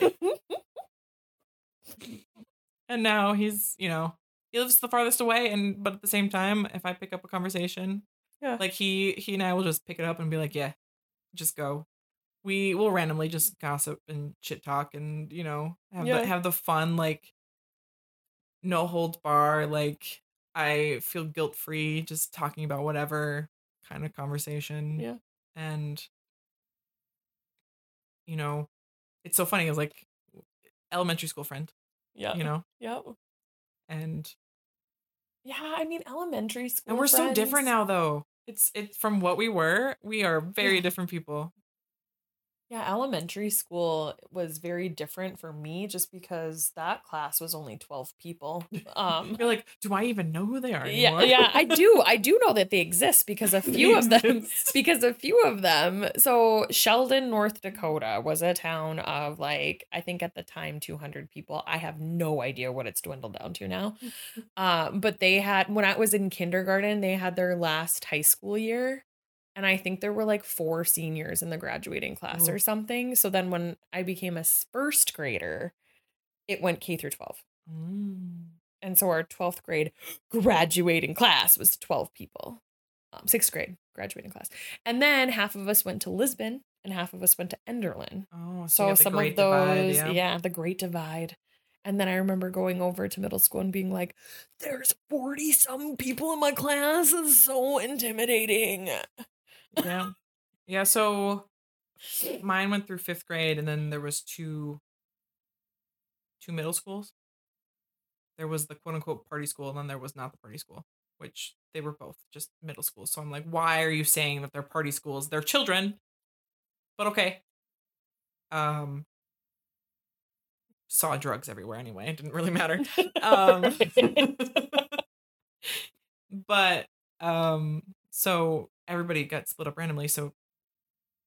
and now he's, you know, he lives the farthest away and but at the same time, if I pick up a conversation, Yeah. like he he and I will just pick it up and be like, "Yeah, just go." We will randomly just gossip and chit talk and, you know, have Yeah. the have the fun like no holds bar like I feel guilt free just talking about whatever kind of conversation. Yeah. And you know, it's so funny. It's like elementary school friend, yeah. you know, Yeah. and Yeah. I mean, elementary school. and we're so different now though. It's it's from what we were. We are very Yeah. different people. Yeah, elementary school was very different for me just because that class was only 12 people. Um You're like, do I even know who they are? yeah, Anymore? yeah, yeah, I do. I do know that they exist because a few of them because a few of them. So Sheldon, North Dakota was a town of like I think at the time 200 people. I have no idea what it's dwindled down to now. Um, but they had when I was in kindergarten, they had their last high school year. And I think there were like four seniors in the graduating class or something. So then when I became a first grader, it went K through 12. Mm. And so our 12th grade graduating class was 12 people. Um, sixth grade graduating class. And then half of us went to Lisbon and half of us went to Enderlin. Oh, you So some of those, Divide, yeah. the Great Divide. And then I remember going over to middle school and being like, there's 40 some people in my class. It's so intimidating. Yeah. Yeah so mine went through fifth grade and then there was two two middle schools. There was the quote unquote party school and then there was not the party school which they were both just middle schools. So i'm like why are you saying that they're party schools? They're children. But okay. Um saw drugs everywhere anyway it didn't really matter. Um but um so everybody got split up randomly so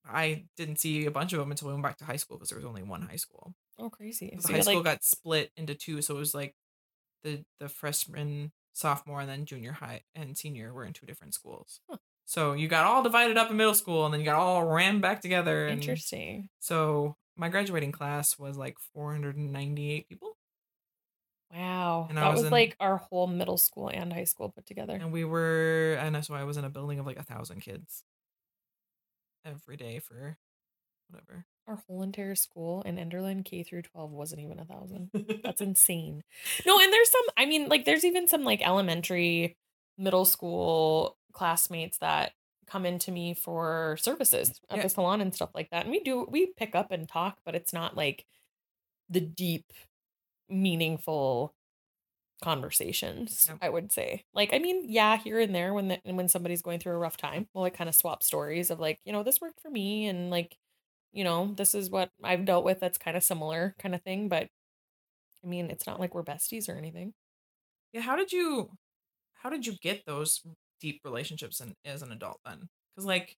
i didn't see a bunch of them until we went back to high school because there was only one high school oh, crazy. the So high school like, got split into two so it was like the the freshman sophomore and then junior high and senior were in two different schools Huh. so you got all divided up in middle school and then you got all rammed back together and interesting. so my graduating class was like 498 people Wow. And that was was, in- like our whole middle school and high school put together. and we were and that's why i was in a building of like a thousand kids every day for whatever Our whole entire school in Enderlin K through 12 wasn't even a thousand. That's insane. No, and there's some, I mean, like, there's even some like elementary, middle school classmates that come into me for services at Yeah. the salon and stuff like that. And we do, we pick up and talk, but it's not like the deep, meaningful conversations, Yep. I would say. Like, I mean, yeah, here and there when the, when somebody's going through a rough time, we'll like kind of swap stories of like, you know, this worked for me and like, you know, this is what I've dealt with that's kind of similar kind of thing. But I mean, it's not like we're besties or anything. yeah how did you how did you get those deep relationships in, as an adult then because like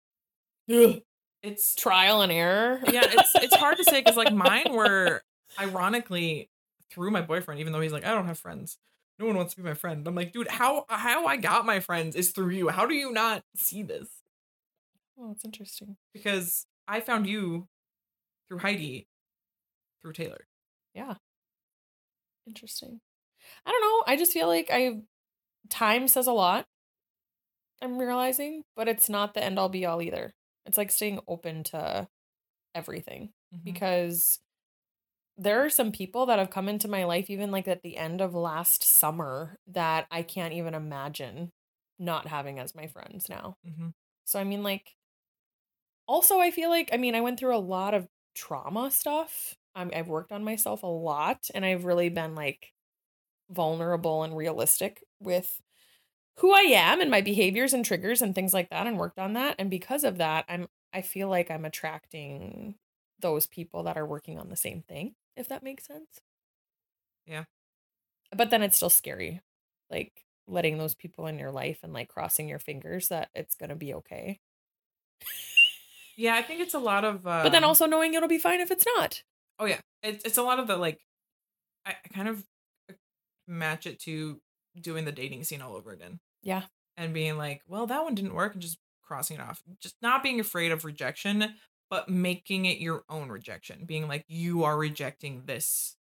it's Trial and error. yeah it's it's hard to say because like mine were ironically through my boyfriend even though he's like i don't have friends no one wants to be my friend i'm like dude how how i got my friends is through you how do you not see this Well, that's interesting. because i found you through heidi through taylor Yeah. Interesting. I don't know. I just feel like I time says a lot. I'm realizing, but it's not the end all be all either. It's like staying open to everything Mhm. because there are some people that have come into my life even like at the end of last summer that I can't even imagine not having as my friends now. Mhm. So I mean like also I feel like I mean I went through a lot of trauma stuff. I'm, I've worked on myself a lot and I've really been like vulnerable and realistic with who I am and my behaviors and triggers and things like that and worked on that and because of that I'm I feel like I'm attracting those people that are working on the same thing if that makes sense. Yeah. But then it's still scary like letting those people in your life and like crossing your fingers that it's going to be okay. Yeah, I think it's a lot of. Uh, But then also knowing it'll be fine if it's not. oh yeah, it's it's a lot of the like. I, I kind of uh, match it to doing the dating scene all over again. Yeah. and being like, well, that one didn't work, and just crossing it off. Just not being afraid of rejection, but making it your own rejection. Being like, you are rejecting this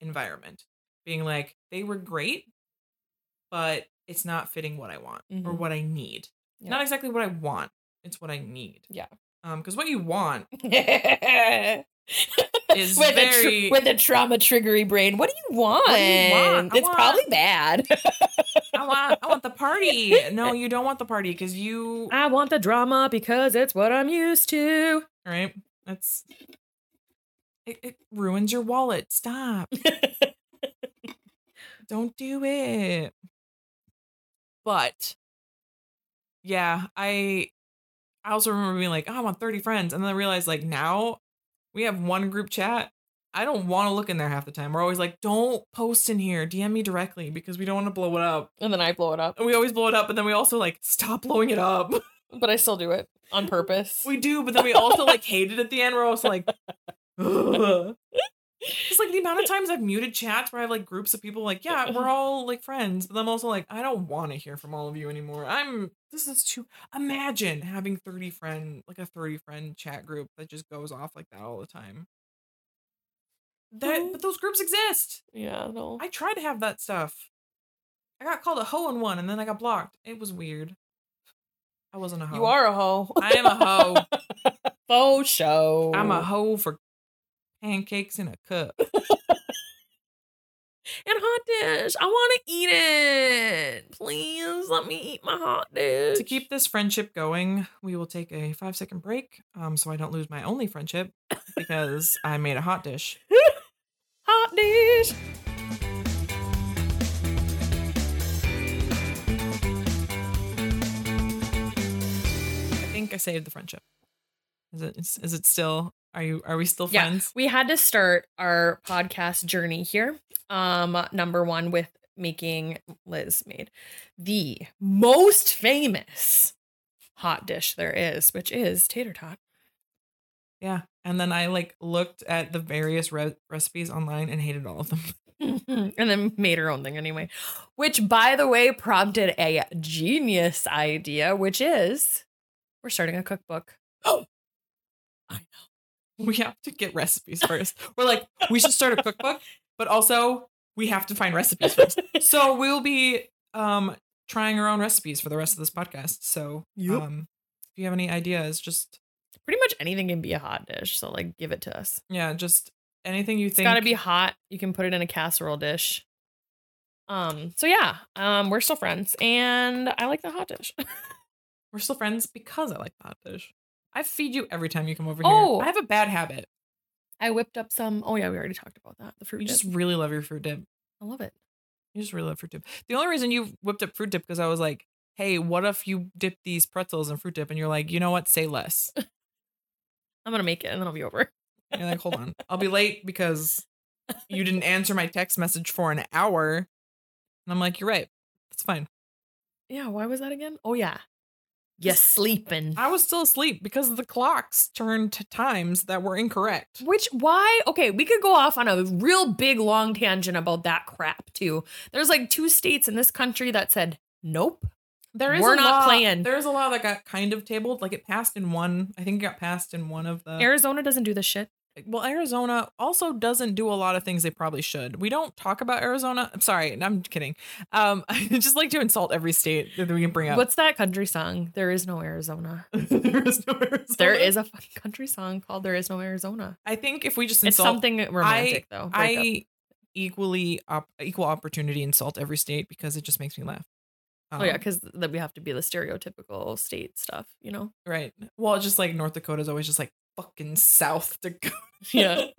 environment. Being like, they were great, but it's not fitting what I want or Mhm. what I need. Yeah. Not exactly what I want. It's what I need. Yeah. Um, because what you want is with, a very- with a trauma triggery brain. What do you want? do you want? It's want- probably bad. I want I want the party. No, you don't want the party because you I want the drama because it's what I'm used to. Right. That's it, it ruins your wallet. Stop. Don't do it. But yeah, I I also remember being like, oh, I want 30 friends. And then I realized like now we have one group chat. I don't want to look in there half the time. We're always like, don't post in here. DM me directly because we don't want to blow it up. and then I blow it up. And we always blow it up, but then we also like stop blowing it up. But I still do it on purpose. We do, but then we also like hate it at the end. We're also like, Ugh. It's like the amount of times I've muted chats where I have like groups of people like, yeah, we're all like friends, but I'm also like, I don't want to hear from all of you anymore. I'm this is too imagine having 30 friend like a 30 friend chat group that just goes off like that all the time. That but those groups exist. yeah, no. I tried to have that stuff. I got called a hoe in one and then I got blocked. It was weird. I wasn't a hoe. You are a hoe. I am a hoe. Faux show. I'm a hoe for pancakes in a cup. And hot dish. I want to eat it. Please let me eat my hot dish. to keep this friendship going, we will take a five second break um, so I don't lose my only friendship because I made a hot dish. hot dish. Think I saved the friendship. Is it is, it still are you are we still Yeah, friends? we had to start our podcast journey here. Um, number one with making Liz made the most famous hot dish there is, which is tater tot. Yeah. And then I like looked at the various re- recipes online and hated all of them. and then made her own thing anyway. Which, by the way, prompted a genius idea, which is we're starting a cookbook. Oh, I know. We have to get recipes first. We're like, we should start a cookbook, but also we have to find recipes first. So we'll be um trying our own recipes for the rest of this podcast. So Yep. um if you have any ideas, just Pretty much anything can be a hot dish, so like give it to us. yeah, just anything you It's think got to be hot. You can put it in a casserole dish. Um. So yeah. Um. We're still friends, and I like the hot dish. we're still friends because I like the hot dish. I feed you every time you come over here. Oh. I have a bad habit. I whipped up some. Oh yeah, we already talked about that. The fruit You dip. just really love your fruit dip. I love it. You just really love fruit dip. The only reason you whipped up fruit dip because I was like, hey, what if you dip these pretzels in fruit dip? And you're like, you know what? Say less. I'm gonna make it, and then I'll be over. And you're like, hold on. I'll be late because you didn't answer my text message for an hour. And I'm like, you're right. That's fine. Yeah. Why was that again? Oh yeah. You sleeping. I was still asleep because the clocks turned to times that were incorrect. Which why? Okay, we could go off on a real big long tangent about that crap too. There's like two states in this country that said nope. There is We're not law- playing. There's a law that got kind of tabled. Like it passed in one. I think it got passed in one of the. Arizona doesn't do this shit. Well, Arizona also doesn't do a lot of things they probably should. We don't talk about Arizona. I'm sorry, I'm kidding. Um, I just like to insult every state that we can bring up. What's that country song? There is no Arizona. there is no Arizona. There is a country song called "There Is No Arizona." I think if we just It's something romantic though. Break up. I equally op- equal opportunity insult every state because it just makes me laugh. oh yeah, Um, because then we have to be the stereotypical state stuff, you know. right. Well, just like North Dakota is always just like fucking South Dakota. Yeah.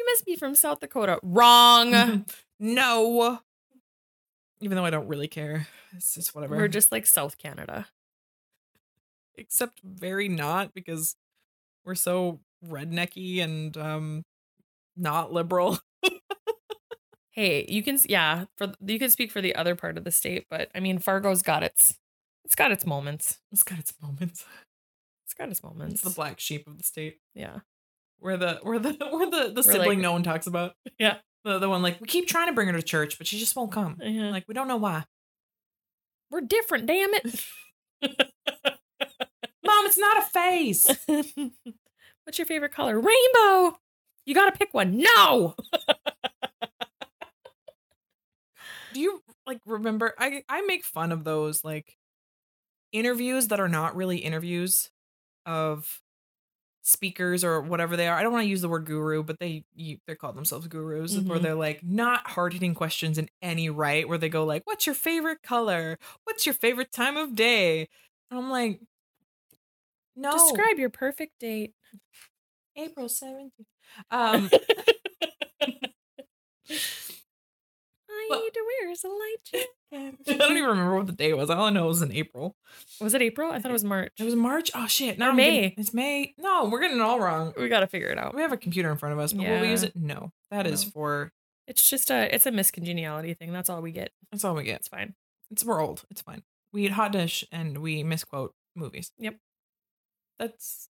You must be from South Dakota. Wrong. no. Even though I don't really care, it's just whatever. We're just like South Canada. except very not because we're so rednecky and um not liberal. Hey, you can yeah, for you can speak for the other part of the state, but I mean Fargo's got its it's got its moments. It's got its moments. It's got its moments. It's the black sheep of the state. yeah. We're the we're the we're the the We're sibling like- no one talks about. Yeah. The the one like we keep trying to bring her to church, but she just won't come. Yeah. Like we don't know why. We're different, damn it. Mom, it's not a face. What's your favorite color? Rainbow. You got to pick one. No. Do you like remember I I make fun of those like interviews that are not really interviews of speakers or whatever they are. I don't want to use the word guru, but they you, they call themselves gurus where Mhm. they're like not hard-hitting questions in any right where they go like what's your favorite color? What's your favorite time of day? And I'm like no. Describe your perfect date. April 17th. Um I Well- need to wear a light jacket. I don't even remember what the day was. All I know it was in April. Was it April? I thought it was March. It was March. Oh shit! Now I'm getting- May. it's May. No, we're getting it all wrong. We got to figure it out. We have a computer in front of us, but will we use it? No. That is No. for. It's just a it's a Miss Congeniality thing. That's all we get. That's all we get. It's fine. It's we're old. It's fine. We eat hot dish and we misquote movies. Yep. That's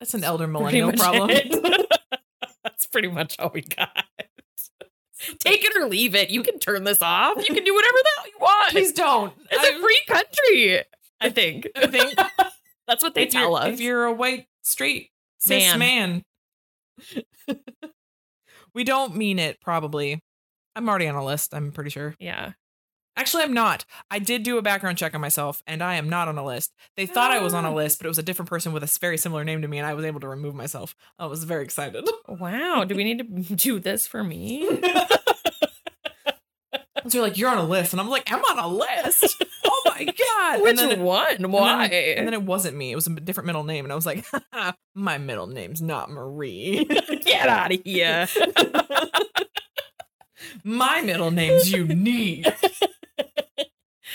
that's an elder millennial problem. That's pretty much all we got. Take it or leave it. You can turn this off. You can do whatever the hell you want. Please don't. It's a free country. I think. I think That's what they if tell us. if you're a white straight cis man, we don't mean it. Probably. I'm already on a list. I'm pretty sure. yeah. Actually, I'm not. I did do a background check on myself, and I am not on a list. They thought I was on a Ah. list, but it was a different person with a very similar name to me, and I was able to remove myself. I was very excited. Wow. Do we need to do this for me? So you're like, you're on a list, and I'm like, I'm on a list. Oh my god! Which and it- one? and then- Why? And then, it wasn't me. It was a different middle name, and I was like, my middle name's not Marie. Get out of here. my middle name's unique.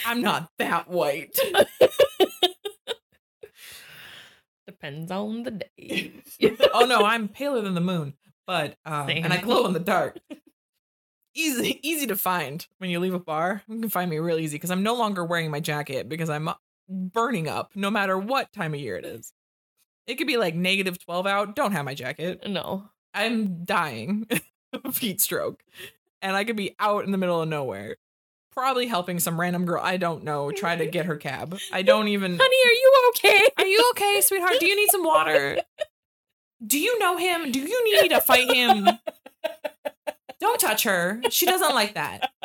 I'm not that white. Depends on the day. oh no, I'm paler than the moon, but um, and I glow in the dark. Easy, easy to find when you leave a bar. You can find me real easy because I'm no longer wearing my jacket because I'm uh, burning up no matter what time of year it is. It could be like negative 12 out. Don't have my jacket. No. I'm dying of heat stroke. And I could be out in the middle of nowhere, probably helping some random girl I don't know try to get her cab. I don't even. Honey, are you okay? Are you okay, sweetheart? Do you need some water? Do you know him? Do you need to fight him? Don't touch her. She doesn't like that.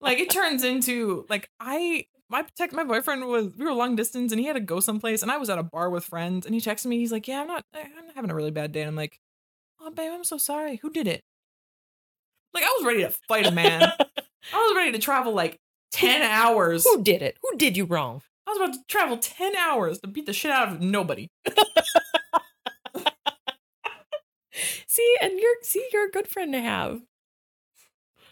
Like it turns into like I my text my boyfriend was we were long distance and he had to go someplace and I was at a bar with friends and he texted me he's like yeah I'm not I'm having a really bad day and I'm like oh babe I'm so sorry who did it like I was ready to fight a man I was ready to travel like ten hours Who did it? Who did you wrong? I was about to travel 10 hours to beat the shit out of nobody. See, and you're see, you're a good friend to have.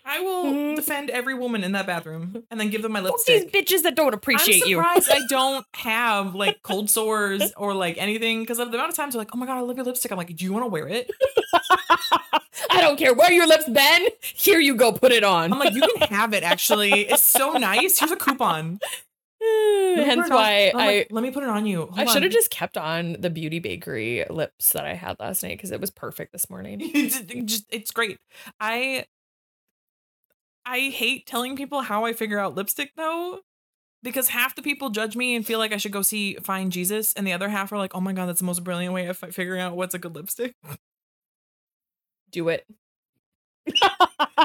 I will Mhm. defend every woman in that bathroom and then give them my Fuck these bitches that don't appreciate I'm you. surprised I don't have like cold sores or like anything because of the amount of times they're like, oh my god, I love your lipstick. I'm like, do you want to wear it? I don't care where your lips been. Here you go, put it on. I'm like, you can have it actually. It's so nice. Here's a coupon. Hence it on- why I'm like, let me put it on you. I should have just kept on the beauty bakery lips that I had last night because it was perfect this morning. it's, just, it's great. I I hate telling people how I figure out lipstick though, because half the people judge me and feel like I should go see Find Jesus, and the other half are like, "Oh my god, that's the most brilliant way of figuring out what's a good lipstick." Do it.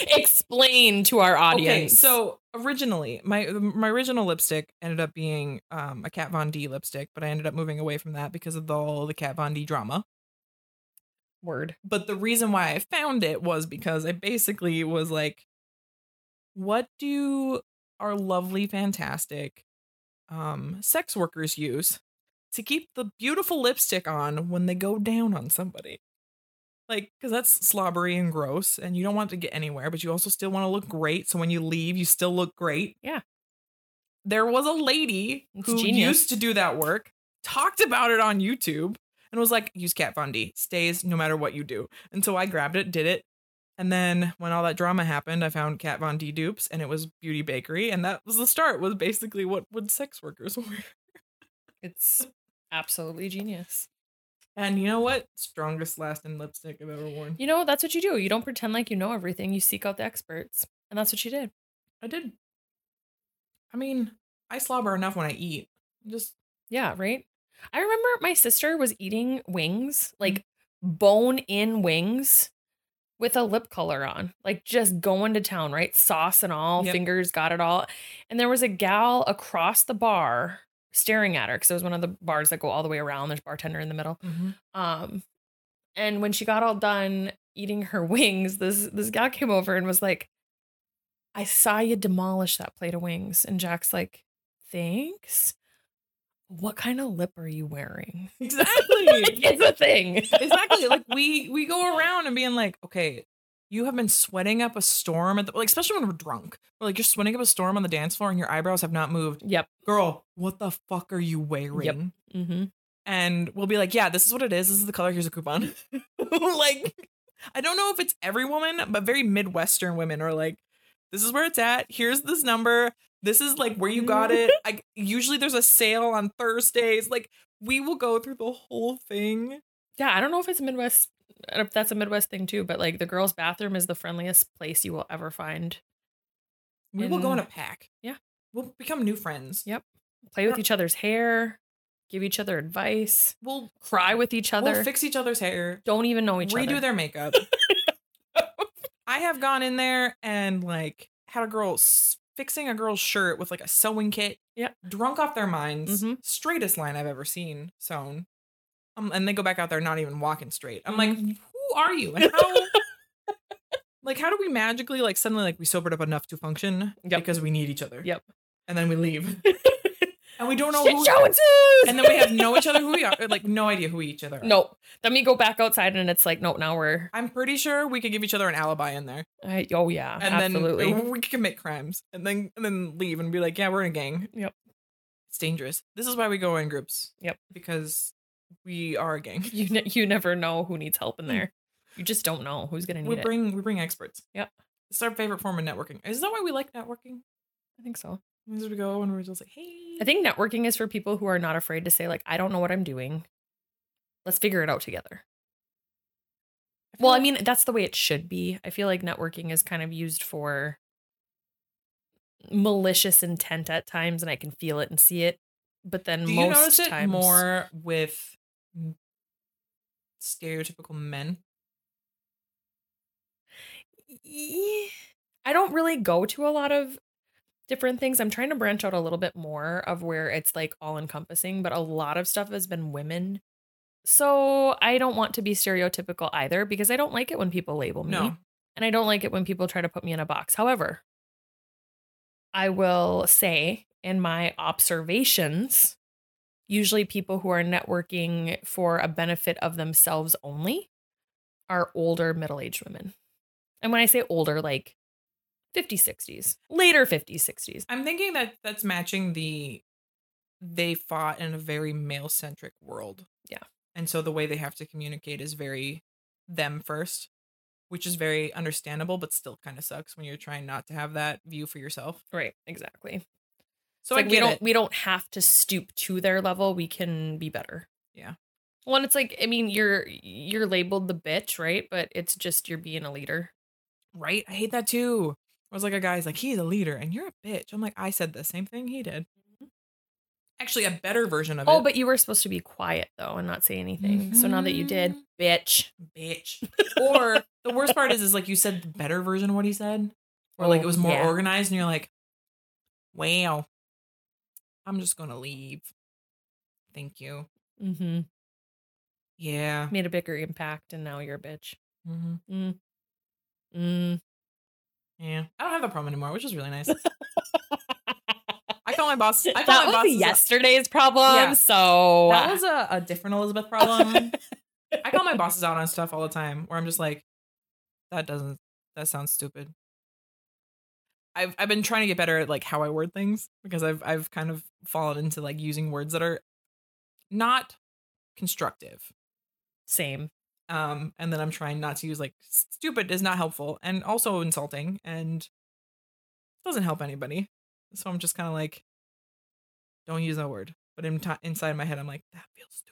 Explain to our audience. Okay, so originally, my my original lipstick ended up being um, a Kat Von D lipstick, but I ended up moving away from that because of the, all the Kat Von D drama. word. But the reason why I found it was because I basically was like, what do our lovely, fantastic um, sex workers use to keep the beautiful lipstick on when they go down on somebody? Like, because that's slobbery and gross, and you don't want to get anywhere, but you also still want to look great. So when you leave, you still look great. Yeah. There was a lady It's who genius. used to do that work, talked about it on YouTube, and was like, use Kat Von D. Stays no matter what you do. And so I grabbed it, did it. And then when all that drama happened, I found Kat Von D dupes and it was Beauty Bakery. And that was the start, was basically what would sex workers wear. It's absolutely genius. And you know what? Strongest lasting lipstick I've ever worn. You know, that's what you do. You don't pretend like you know everything. You seek out the experts. And that's what you did. I did. I mean, I slobber enough when I eat. Just Yeah, right? I remember my sister was eating wings, hmm. like bone in wings with a lip color on, like just going to town, right? Sauce and all, Yep. fingers got it all. And there was a gal across the bar staring at her because it was one of the bars that go all the way around. There's a bartender in the middle. Um, and when she got all done eating her wings, this this gal came over and was like, "I saw you demolish that plate of wings." And Jack's like, "Thanks." What kind of lip are you wearing? exactly. Like, it's a thing. exactly. Like we we go around and being like, okay, you have been sweating up a storm at the like, especially when we're drunk. We're like, you're sweating up a storm on the dance floor and your eyebrows have not moved. Yep. Girl, what the fuck are you wearing? Mm-hmm. And we'll be like, yeah, this is what it is. This is the color. Here's a coupon. like, I don't know if it's every woman, but very Midwestern women are like, this is where it's at. Here's this number. This is like where you got it. I usually there's a sale on Thursdays. Like we will go through the whole thing. Yeah, I don't know if it's Midwest. That's a Midwest thing too, but like the girls' bathroom is the friendliest place you will ever find. We will go in a pack. Yeah. We'll become new friends. Yep. Play with each other's hair, give each other advice, We'll cry with each other. we'll fix each other's hair. don't even know each redo other. Redo their makeup. I have gone in there and like had a girl s- fixing a girl's shirt with like a sewing kit. Yeah. Drunk off their minds. Mhm. Straightest line I've ever seen sewn. Um, and they go back out there not even walking straight. I'm like, who are you? And how like how do we magically like suddenly like we sobered up enough to function Yep. because we need each other. Yep. And then we leave. and we don't know Shit who show and and then we have know each other who we are, like no idea who each other are. Nope. Then we go back outside and it's like, nope, now we're. I'm pretty sure we could give each other an alibi in there. I, oh, yeah. and absolutely. then we could commit crimes and then and then leave and be like, yeah, we're in a gang. Yep. It's dangerous. This is why we go in groups. Yep. Because we are a gang. you, ne- you never know who needs help in there. You just don't know who's going to Hmm. We need it. bring we bring experts. Yep. It's our favorite form of networking. Is that why we like networking? I think so. As we go and we're just like, hey. I think networking is for people who are not afraid to say, like, I don't know what I'm doing. Let's figure it out together. feel Well, I mean, that's the way it should be. I feel like networking is kind of used for malicious intent at times, and I can feel it and see it. But then do you most notice it times, more with Mm. stereotypical men? I don't really go to a lot of different things. I'm trying to branch out a little bit more of where it's like all encompassing, but a lot of stuff has been women. So I don't want to be stereotypical either because I don't like it when people label me. No. And I don't like it when people try to put me in a box. However, I will say in my observations, usually people who are networking for a benefit of themselves only are older middle aged women. And when I say older, like 50s, 60s, later 50s, 60s. I'm thinking that that's matching the they fought in a very male centric world. Yeah. And so the way they have to communicate is very them first, which is very understandable, but still kind of sucks when you're trying not to have that view for yourself. Right, exactly. So like we don't it. we don't have to stoop to their level. We can be better. Yeah. Well, and it's like I mean, you're you're labeled the bitch, right? But it's just you're being a leader. right? I hate that too. I was like a guy's like, he's a leader and you're a bitch. I'm like, I said the same thing he did. Actually, a better version of it. Oh, but you were supposed to be quiet though and not say anything. So now that you did, Mhm. bitch. bitch. or the worst part is, is like you said the better version of what he said, or like it Oh, was more yeah. organized, and you're like, wow, I'm just gonna leave. Thank you. Mm-hmm. Yeah. Made a bigger impact, and now you're a bitch. hmm Mm. Mm. Yeah. I don't have that problem anymore, which is really nice. I call my boss. I call that my was yesterday's problem. Yeah. So That was a, a different Elizabeth problem. I call my bosses out on stuff all the time where I'm just like, that doesn't that sounds stupid. I've I've been trying to get better at like how I word things because I've I've kind of fallen into like using words that are not constructive. same. Um and then I'm trying not to use like stupid is not helpful and also insulting and doesn't help anybody. So I'm just kind of like don't use that word. But in ti inside my head I'm like that feels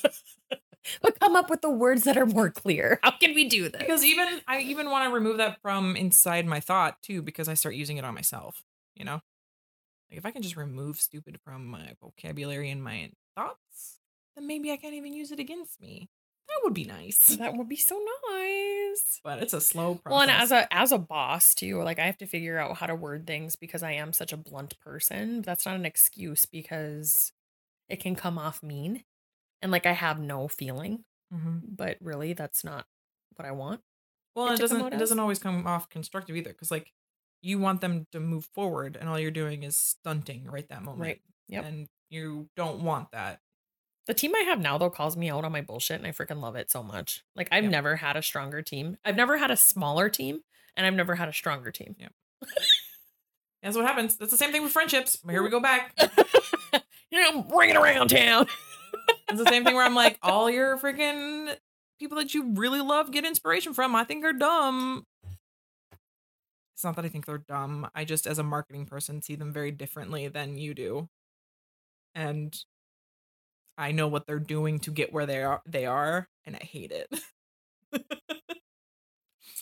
stupid. but come up with the words that are more clear. How can we do this? because even I even want to remove that from inside my thought too because I start using it on myself. You know, like if I can just remove stupid from my vocabulary and my thoughts, then maybe I can't even use it against me. That would be nice. that would be so nice. But it's a slow process. Well, and as a as a boss too, like I have to figure out how to word things because I am such a blunt person. But that's not an excuse because it can come off mean, and like I have no feeling. Mhm. But really, that's not what I want. well, it it doesn't it doesn't always come off constructive either because like you want them to move forward and all you're doing is stunting right that moment. Right. Yep. And you don't want that. The team I have now though calls me out on my bullshit, and I freaking love it so much. Like I've Yep. never had a stronger team. I've never had a smaller team, and I've never had a stronger team. Yeah. That's what happens. That's the same thing with friendships. Here we go back. you know, bring it around town. It's the same thing where I'm like, all your freaking people that you really love get inspiration from, I think are dumb. It's not that I think they're dumb. I just, as a marketing person, see them very differently than you do. And I know what they're doing to get where they are they are, and I hate it.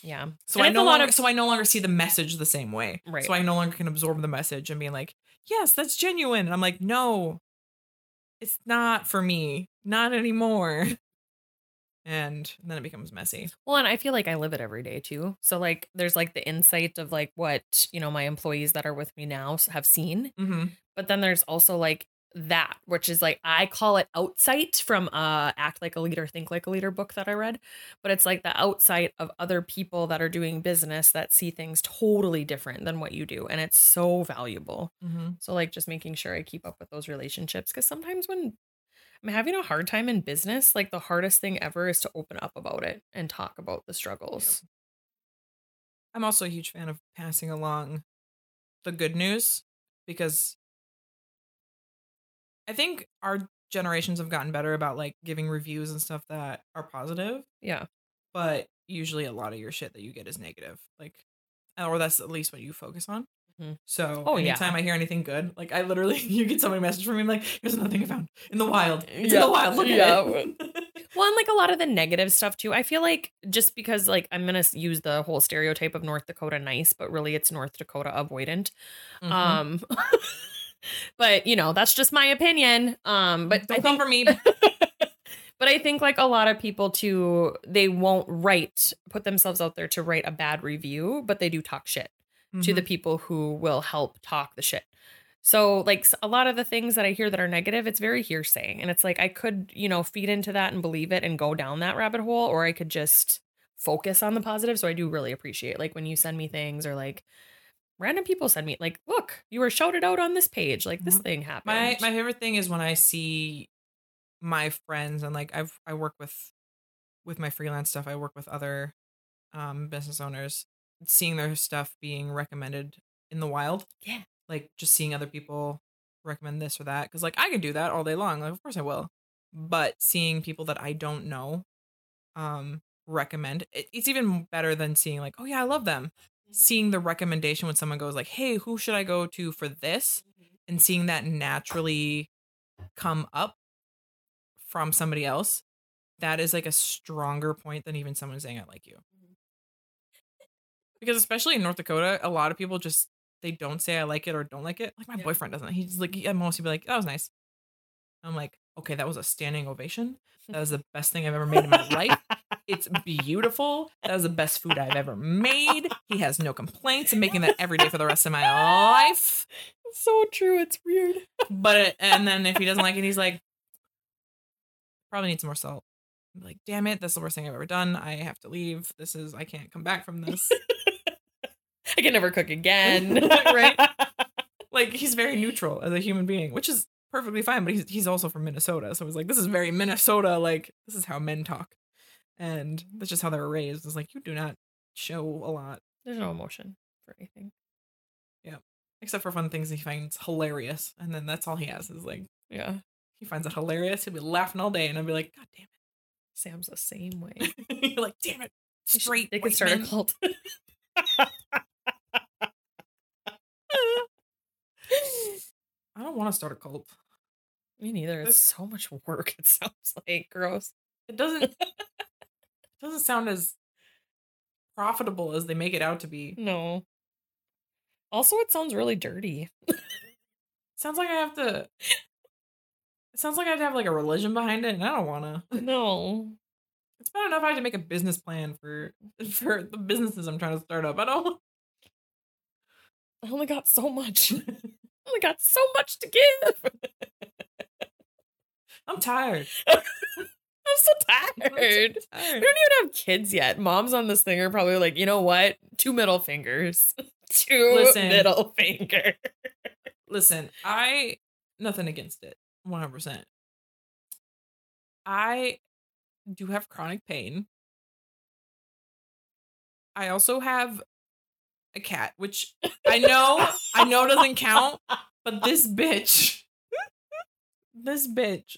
Yeah. So And I no a lot longer of- so I no longer see the message the same way. Right. So I no longer can absorb the message and be like, yes, that's genuine. And I'm like, no, it's not for me. Not anymore. And then it becomes messy. Well, and I feel like I live it every day too. So like there's like the insight of like what, you know, my employees that are with me now have seen. Mm-hmm. But then there's also like that, which is like I call it outsight from uh Act Like a Leader, Think Like a Leader book that I read. But it's like the outsight of other people that are doing business that see things totally different than what you do. And it's so valuable. Mm-hmm. So like just making sure I keep up with those relationships because sometimes when I'm having a hard time in business, like the hardest thing ever is to open up about it and talk about the struggles. I'm also a huge fan of passing along the good news because I think our generations have gotten better about like giving reviews and stuff that are positive. Yeah. but usually a lot of your shit that you get is negative like or that's at least what you focus on Mhm. so Oh, yeah. anytime i hear anything good like i literally you get somebody message from me like here's another thing i found in the wild it's in the wild look yeah. at it Well, and like a lot of the negative stuff too. I feel like just because like I'm gonna use the whole stereotype of North Dakota nice, but really it's North Dakota avoidant. Mhm. Um but you know, that's just my opinion. Um but don't I come think for me but I think like a lot of people too, they won't write put themselves out there to write a bad review, but they do talk shit to the Mhm. people who will help talk the shit. So like a lot of the things that I hear that are negative, it's very hearsay. And it's like I could, you know, feed into that and believe it and go down that rabbit hole, or I could just focus on the positive. So I do really appreciate like when you send me things or like random people send me like, look, you were shouted out on this page. Like this Mhm. thing happened. my my favorite thing is when i see my friends and like i've i work with with my freelance stuff i work with other um business owners seeing their stuff being recommended in the wild Yeah. like just seeing other people recommend this or that because like i can do that all day long like of course i will but seeing people that i don't know um recommend it, it's even better than seeing like oh yeah i love them Mm-hmm. seeing the recommendation when someone goes like hey who should i go to for this mm-hmm. and seeing that naturally come up from somebody else that is like a stronger point than even someone saying i like you mm-hmm. because especially in north dakota a lot of people just they don't say I like it or don't like it. Like my Yeah. boyfriend doesn't. He's like, I'm mostly be like, that was nice. I'm like, okay, that was a standing ovation. That was the best thing I've ever made in my life. It's beautiful. That was the best food I've ever made. He has no complaints. I'm making that every day for the rest of my life. It's so true. It's weird. But uh, and then if he doesn't like it, he's like, probably need some more salt. I'm like, damn it, that's the worst thing I've ever done. I have to leave. This is I can't come back from this. I can never cook again. Right? like he's very neutral as a human being, which is perfectly fine. But he's he's also from Minnesota, so he's like, this is very Minnesota. Like this is how men talk, and that's just how they were raised. It's like you do not show a lot There's no emotion for anything. Yeah, except for fun things he finds hilarious, and then that's all he has is like Yeah. he finds it hilarious. He'll be laughing all day, and I'll be like, God damn it, Sam's the same way. You're like, damn it, straight. They could white start a cult. I don't want to start a cult. Me neither. It's so much work. It sounds like gross. It doesn't. Doesn't sound as profitable as they make it out to be. No. Also, it sounds really dirty. sounds like I have to. It sounds like I have to have like a religion behind it, and I don't want to. No. It's bad enough I had to make a business plan for for the businesses I'm trying to start up. I don't. I only got so much. I only got so much to give. I'm tired. I'm so I'm so tired. We don't even have kids yet. Moms on this thing are probably like, you know what? Two middle fingers. Two Listen. middle finger. Listen, I nothing against it. 100%. I do have chronic pain. I also have a cat, which I know I know doesn't count, but this bitch this bitch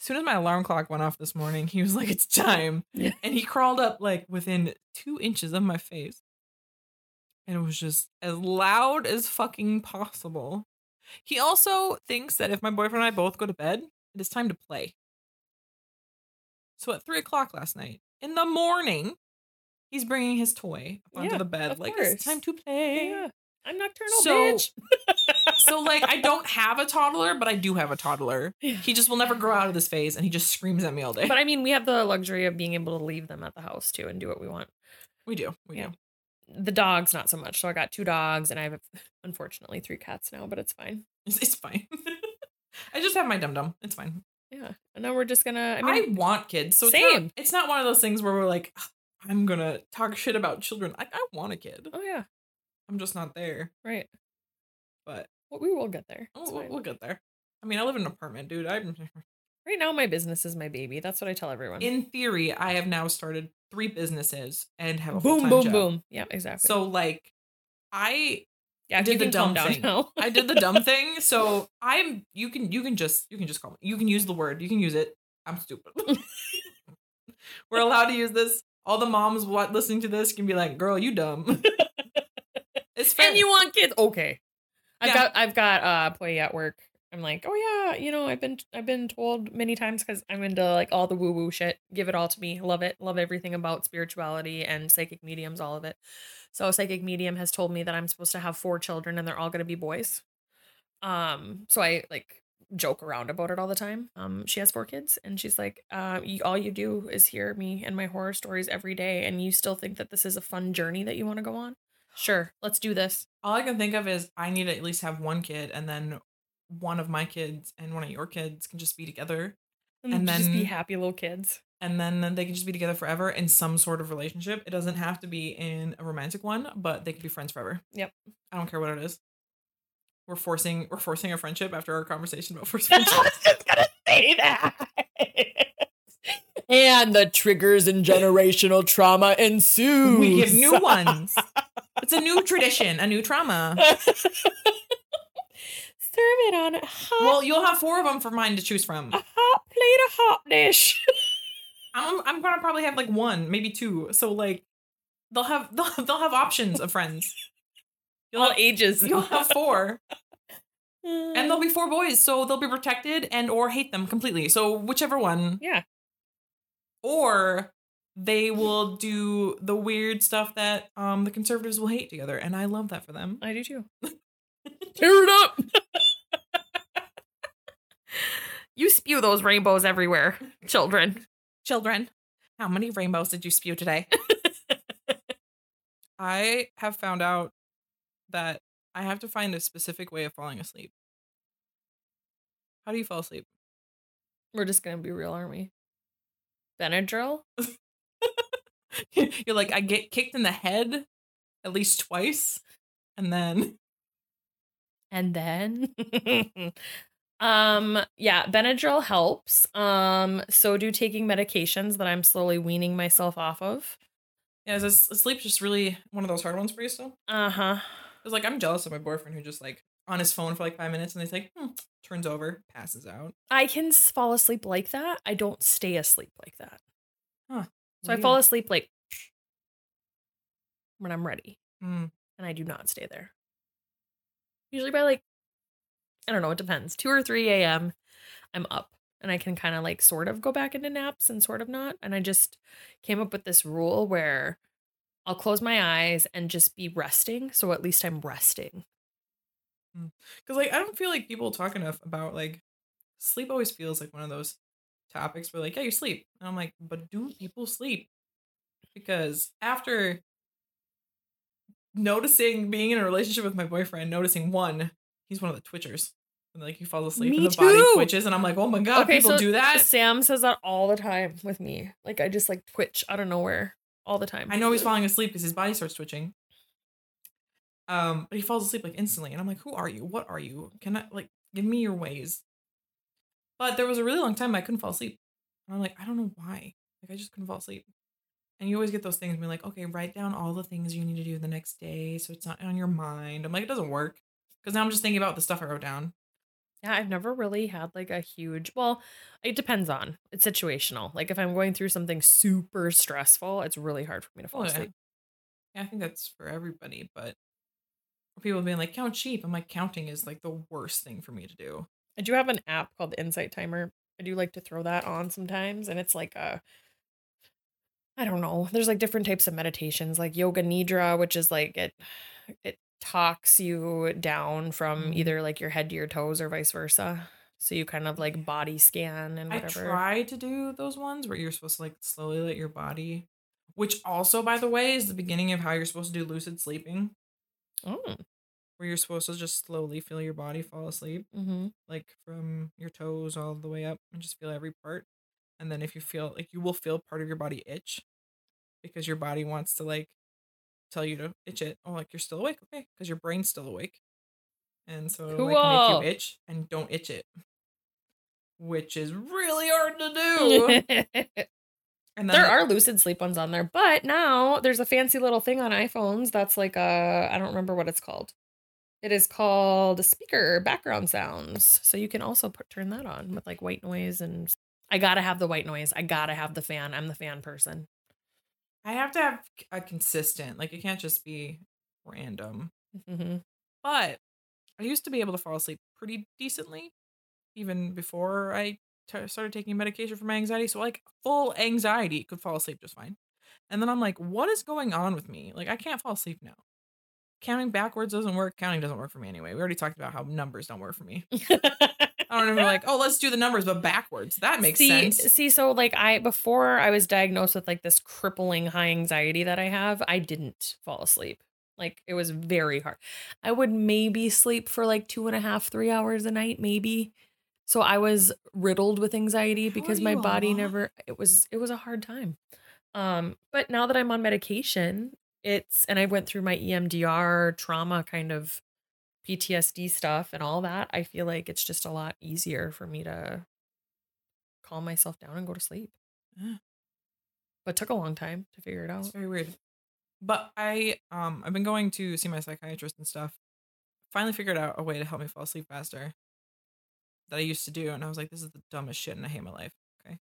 as soon as my alarm clock went off this morning, he was like, It's time. Yeah. And he crawled up like within two inches of my face. And it was just as loud as fucking possible. He also thinks that if my boyfriend and I both go to bed, it is time to play. So at three o'clock last night, in the morning, he's bringing his toy up onto Yeah, the bed. Like, course. it's time to play. Yeah. I'm nocturnal, So- bitch. So, like, I don't have a toddler, but I do have a toddler. He just will never grow out of this phase and he just screams at me all day. But I mean, we have the luxury of being able to leave them at the house too and do what we want. we do. We Yeah. do. The dogs, not so much. So I got two dogs and I have, unfortunately, three cats now, but it's fine. It's, it's fine. I just have my dum dum. It's fine. Yeah. And then we're just gonna, I mean, I, want kids. So it's not, Same. it's not one of those things where we're like, I'm going to talk shit about children. I, I want a kid. oh yeah, I'm just not there. right. But we will get there. oh, It's we'll, fine. we'll get there. I mean, I live in an apartment, dude. I'm Right now, my business is my baby. That's what I tell everyone. in theory, I have now started three businesses and have a boom, boom, job. boom. Yeah, exactly. So like, I yeah, did the dumb thing. now. I did the dumb thing. So I'm you can you can just you can just call me. You can use the word. You can use it. I'm stupid. We're allowed to use this. All the moms what listening to this can be like, "Girl, you dumb." it's fair. and you want kids? Okay. I've Yeah. got I've got uh employee at work. I'm like, oh yeah, you know, I've been I've been told many times because I'm into like all the woo woo shit. Give it all to me. Love it. Love everything about spirituality and psychic mediums, all of it. So a psychic medium has told me that I'm supposed to have four children and they're all gonna be boys. Um, so I like joke around about it all the time. Um, she has four kids and she's like, uh, you, all you do is hear me and my horror stories every day, and you still think that this is a fun journey that you want to go on. Sure, let's do this. all I can think of is I need to at least have one kid, and then one of my kids and one of your kids can just be together, And, And just be happy little kids. and then then they can just be together forever in some sort of relationship. It doesn't have to be in a romantic one, but they could be friends forever. Yep. I don't care what it is. We're forcing we're forcing a friendship after our conversation about first friendship. just gonna say that. and the triggers and generational trauma ensues. we give new ones. It's a new tradition, a new trauma. Serve it on a hot, Well, you'll have four of them for mine to choose from. a hot plate a hot dish. I'm I'm gonna probably have like one, maybe two. So like, they'll have they'll, they'll have options of friends. You'll All have, ages. you'll have four, and there'll be four boys, so they'll be protected and or hate them completely. So whichever one, yeah. Or they will do the weird stuff that um the conservatives will hate together, and I love that for them. I do too. Tear it up. you spew those rainbows everywhere, children. Children, how many rainbows did you spew today? I have found out that I have to find a specific way of falling asleep. How do you fall asleep? We're just gonna be real, aren't we? Benadryl. You're like, I get kicked in the head at least twice, and then and then um yeah benadryl helps um so do taking medications that i'm slowly weaning myself off of yeah, is this, sleep just really one of those hard ones for you still? uh-huh it's like I'm jealous of my boyfriend who just like on his phone for like five minutes and he's like hmm, turns over, passes out. i can fall asleep like that. I don't stay asleep like that. Huh. so i fall asleep like when i'm ready. Mm. and i do not stay there. Usually by like i don't know it depends. 2 or 3 a.m i'm up and i can kind of like sort of go back into naps and sort of not. And i just came up with this rule where i'll close my eyes and just be resting so at least i'm resting Mm, because like I don't feel like people talk enough about like sleep. Always feels like one of those topics where like yeah you sleep, and I'm like, but do people sleep? Because after noticing being in a relationship with my boyfriend, noticing one, he's one of the twitchers. And like he falls asleep Me and the body twitches, and I'm like, oh my god, people do that. sam says that all the time with me like i just like twitch out of nowhere all the time I know he's falling asleep because his body starts twitching. Um, but he falls asleep like instantly, and I'm like, "Who are you? What are you? Can I like give me your ways?" But there was a really long time I couldn't fall asleep, and I'm like, I don't know why. Like I just couldn't fall asleep. And you always get those things, be like, okay, write down all the things you need to do the next day, so it's not on your mind. I'm like, it doesn't work because now I'm just thinking about the stuff I wrote down. Yeah, I've never really had like a huge, well, it depends on. It's situational. Like if I'm going through something super stressful, it's really hard for me to fall Oh, asleep. Yeah, I think that's for everybody, but people being like, count sheep, I'm like, counting is like the worst thing for me to do. I do have an app called the Insight Timer. I do like to throw that on sometimes, and it's like a I don't know. There's like different types of meditations, like yoga nidra, which is like it it talks you down from Mhm. either like your head to your toes or vice versa. So you kind of like body scan and I whatever. tried to do those ones where you're supposed to like slowly let your body, which also, by the way, is the beginning of how you're supposed to do lucid sleeping, Oh. where you're supposed to just slowly feel your body fall asleep, Mm-hmm. like from your toes all the way up, and just feel every part. And then if you feel like you will feel part of your body itch because your body wants to like tell you to itch it. Oh, like you're still awake, okay? Because your brain's still awake, and so it'll, like make you itch and don't itch it, which is really hard to do. And there the- are lucid sleep ones on there, but now there's a fancy little thing on iPhones that's like a I don't remember what it's called. It is called a speaker background sounds. So you can also put turn that on with like white noise and I gotta have the white noise. I gotta have the fan. I'm the fan person. I have to have a consistent, like it can't just be random. hmm But I used to be able to fall asleep pretty decently, even before I t- started taking medication for my anxiety. So like full anxiety could fall asleep just fine. And then I'm like, what is going on with me? Like I can't fall asleep now. Counting backwards doesn't work. Counting doesn't work for me anyway. We already talked about how numbers don't work for me. I don't remember like, oh, let's do the numbers, but backwards. That makes see, sense. See, so like I before I was diagnosed with like this crippling high anxiety that I have, I didn't fall asleep. Like it was very hard. I would maybe sleep for like two and a half, three hours a night, maybe. So I was riddled with anxiety because my body never it was it was a hard time. Um, but now that I'm on medication, it's and I went through my EMDR trauma kind of PTSD stuff and all that, I feel like it's just a lot easier for me to calm myself down and go to sleep. Yeah. But it took a long time to figure it out. It's very weird. But I um I've been going to see my psychiatrist and stuff. Finally figured out a way to help me fall asleep faster that I used to do, and I was like, this is the dumbest shit, and I hate my life. Okay.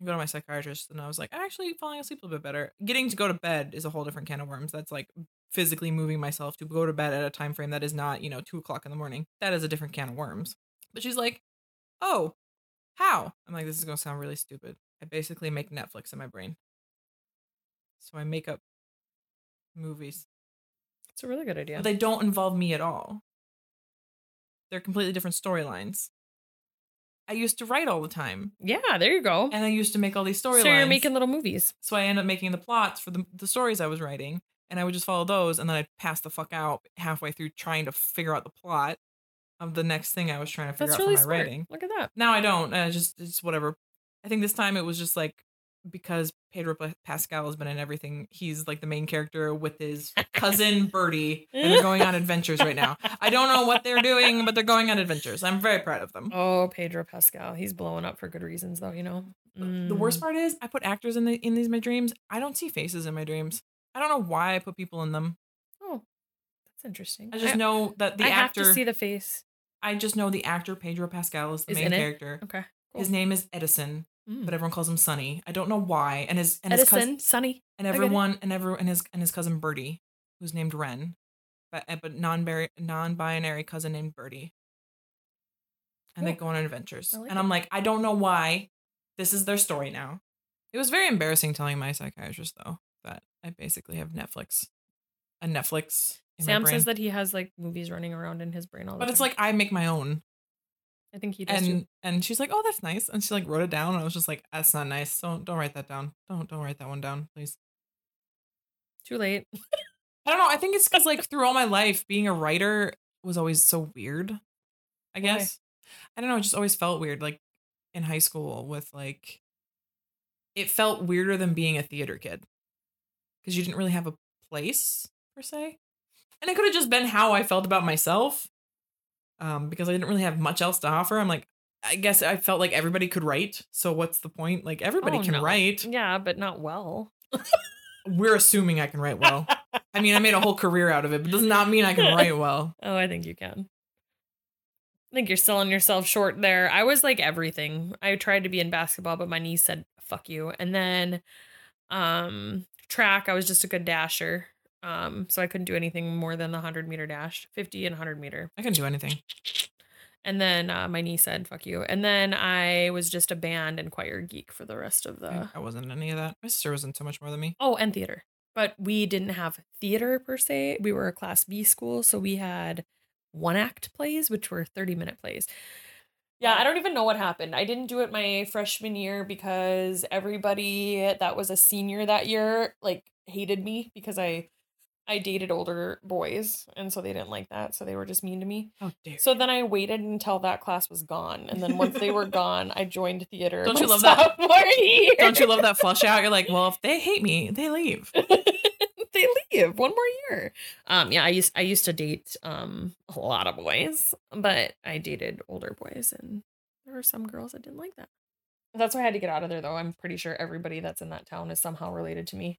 I go to my psychiatrist, and I was like, I'm actually falling asleep a little bit better. Getting to go to bed is a whole different can of worms. That's like physically moving myself to go to bed at a time frame that is not, you know, two o'clock in the morning. That is a different can of worms. But she's like, oh, how? I'm like, this is gonna sound really stupid. I basically make Netflix in my brain. So I make up movies. It's a really good idea. But they don't involve me at all. They're completely different storylines. I used to write all the time. yeah, there you go. And I used to make all these storylines. So you're making little movies. So I ended up making the plots for the, the stories I was writing, and I would just follow those, and then I'd pass the fuck out halfway through trying to figure out the plot of the next thing I was trying to figure That's out really for my smart. writing. Look at that. Now I don't. Just it's whatever. I think this time it was just like because Pedro Pascal has been in everything. He's like the main character with his cousin Birdie, and they're going on adventures right now. I don't know what they're doing, but they're going on adventures. I'm very proud of them. Oh, Pedro Pascal. He's blowing up for good reasons, though. You know. The worst Mm. part is I put actors in the in these my dreams. I don't see faces in my dreams. I don't know why I put people in them. Oh, that's interesting. I just know that the I have actor. to see the face. I just know the actor Pedro Pascal is the Is main it? character. Okay. His name is Edison, Mm. but everyone calls him Sonny. I don't know why. And his and his cousin Sunny. and it. everyone and everyone and his and his cousin Birdie, who's named Ren, but uh, but non non binary cousin named Birdie. And they go on adventures, like and. I'm like, I don't know why. This is their story now. It was very embarrassing telling my psychiatrist though that I basically have Netflix, a Netflix. In my Sam says that he has like movies running around in his brain all the but time. But it's like I make my own. I think he does and too. and she's like, "Oh, that's nice," and she like wrote it down, and I was just like, "That's not nice. Don't don't write that down. Don't don't write that one down, please." Too late. I don't know. I think it's because like through all my life, being a writer was always so weird. I guess I don't know. It just always felt weird. Like in high school, with like, it felt weirder than being a theater kid because you didn't really have a place per se, and it could have just been how I felt about myself. Um, because I didn't really have much else to offer. I'm like, I guess I felt like everybody could write. So what's the point? Like everybody Oh, can no. write. Yeah, but not well. We're assuming I can write well. I mean, I made a whole career out of it, but does not mean I can write well. Oh, I think you can. I think you're selling yourself short there. I was like everything. I tried to be in basketball, but my niece said fuck you. And then um track, I was just a good dasher. Um, so I couldn't do anything more than the 100 meter dash, 50 and 100 meter. I couldn't do anything. And then uh, my niece said fuck you. And then I was just a band and choir geek for the rest of the I wasn't any of that. My sister wasn't so much more than me. Oh, and theater. But we didn't have theater per se. We were a class B school, so we had one act plays, which were 30 minute plays. Yeah, I don't even know what happened. I didn't do it my freshman year because everybody that was a senior that year like hated me because I I dated older boys and so they didn't like that, so they were just mean to me. Oh dear. So then I waited until that class was gone, and then once they were gone, I joined theater. Don't you love that? Don't you love that flush out? You're like, well, if they hate me, they leave. they leave one more year. Um, yeah, I used I used to date um a lot of boys, but I dated older boys, and there were some girls that didn't like that. That's why I had to get out of there, though. I'm pretty sure everybody that's in that town is somehow related to me.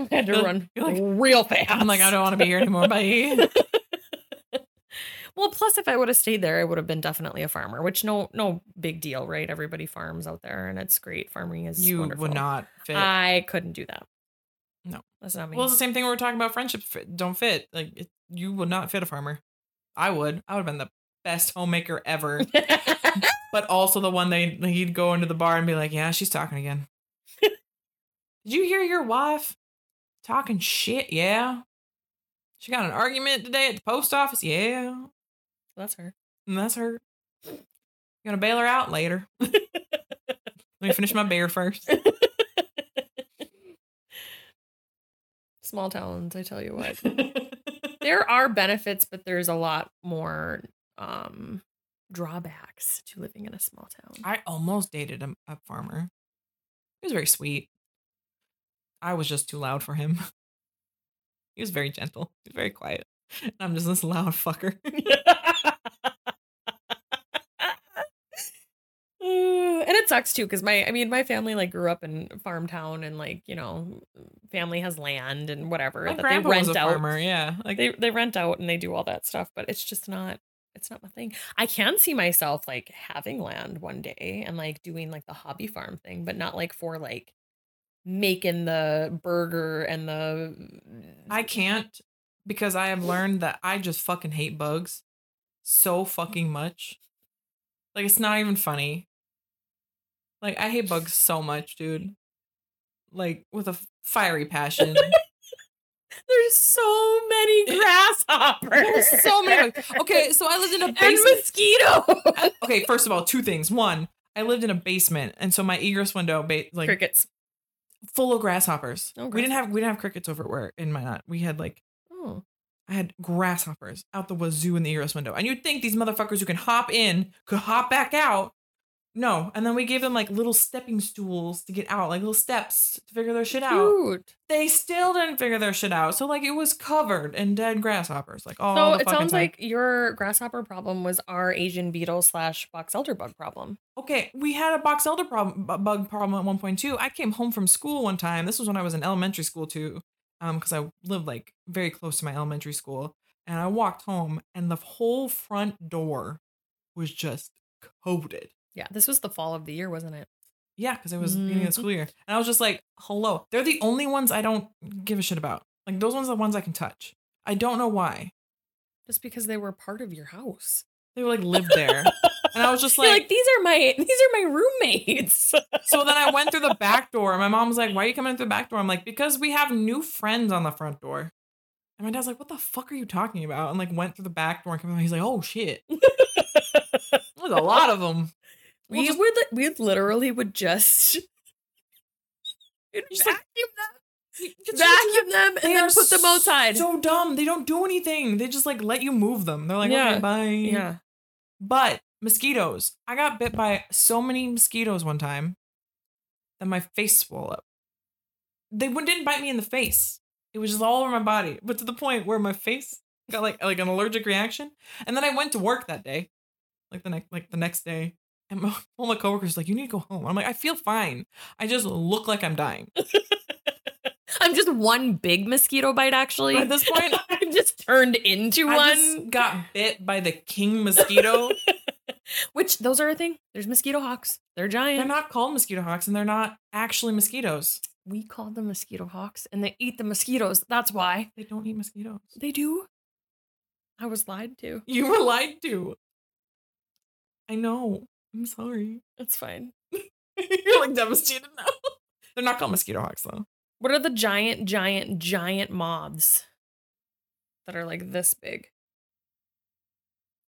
I had to You're- run you're like, real fast. I'm like, I don't want to be here anymore. Bye. well, plus, if I would have stayed there, I would have been definitely a farmer, which no no big deal, right? Everybody farms out there, and it's great. Farming is You wonderful. would not fit. I couldn't do that. No. that's not me. well, it's the same thing we were talking about. Friendships fit, don't fit. Like it, you would not fit a farmer. I would. I would have been the best homemaker ever. but also the one they he'd go into the bar and be like, "Yeah, she's talking again." Did you hear your wife talking shit? Yeah. She got an argument today at the post office. Yeah, that's her. and that's her. You gonna bail her out later. Let me finish my beer first. Small towns, I tell you what. there are benefits, but there's a lot more um drawbacks to living in a small town. I almost dated a, a farmer. He was very sweet. I was just too loud for him. He was very gentle. He was very quiet. And I'm just this loud fucker. And it sucks too because my i mean my family like grew up in farm town and like you know family has land and whatever My that they rent was a out farmer. Yeah, like they they rent out and they do all that stuff but it's just not it's not my thing i can see myself like having land one day and like doing like the hobby farm thing but not like for like making the burger and the I can't because I have learned that I just fucking hate bugs so fucking much. Like it's not even funny. Like I hate bugs so much, dude. like with a fiery passion. There's so many grasshoppers. There's so many. Okay, so I lived in a and basement. mosquitoes. Uh, okay, first of all, two things. One, I lived in a basement, and so my egress window, ba- like Crickets. Full of grasshoppers. Oh, we didn't have we didn't have crickets over where in my not. We had like Oh. I had grasshoppers out the wazoo in the egress window, and you'd think these motherfuckers who can hop in could hop back out. No, and then we gave them like little stepping stools to get out, like little steps to figure their shit out. They still didn't figure their shit out, so like it was covered in dead grasshoppers, like all. So the it fucking sounds time. like your grasshopper problem was our Asian beetle slash box elder bug problem. Okay, we had a box elder problem, bu- bug problem at one point too. I came home from school one time. This was when I was in elementary school too, um, because I lived like very close to my elementary school. And I walked home, and the whole front door was just coated. Yeah, this was the fall of the year, wasn't it? Yeah, because it was the beginning of the mm-hmm. school year, and I was just like, "Hello." They're the only ones I don't give a shit about. Like those ones are the ones I can touch. I don't know why Just because they were part of your house. they were like lived there, and I was just like, like, these are my these are my roommates. So then I went through the back door. and My mom was like, Why are you coming through the back door? I'm like, Because we have new friends on the front door. And my dad's like, What the fuck are you talking about? And like went through the back door and came out. He's like, Oh shit. There's a lot of them. We just- would we literally would just Just like- vacuum them, Vacuum vacuum them, and then put them outside. So dumb. They don't do anything. They just like let you move them. They're like, Yeah. okay, bye. yeah, But mosquitoes. I got bit by so many mosquitoes one time that my face swelled up. They didn't bite me in the face. It was just all over my body, but to the point where my face got like like an allergic reaction. And then I went to work that day, like the next like the next day, and my, all my coworkers like, "You need to go home." I'm like, "I feel fine. I just look like I'm dying." I'm just one big mosquito bite. Actually, At this point, I've just turned into I one. just got bit by the king mosquito. Which those are a thing. There's mosquito hawks. They're giant. they're not called mosquito hawks, and they're not actually mosquitoes. we call them mosquito hawks, and they eat the mosquitoes. That's why They don't eat mosquitoes. they do. I was lied to. You were lied to. I know. I'm sorry. It's fine. You're like devastated now. They're not called mosquito hawks though. What are the giant, giant, giant moths that are like this big?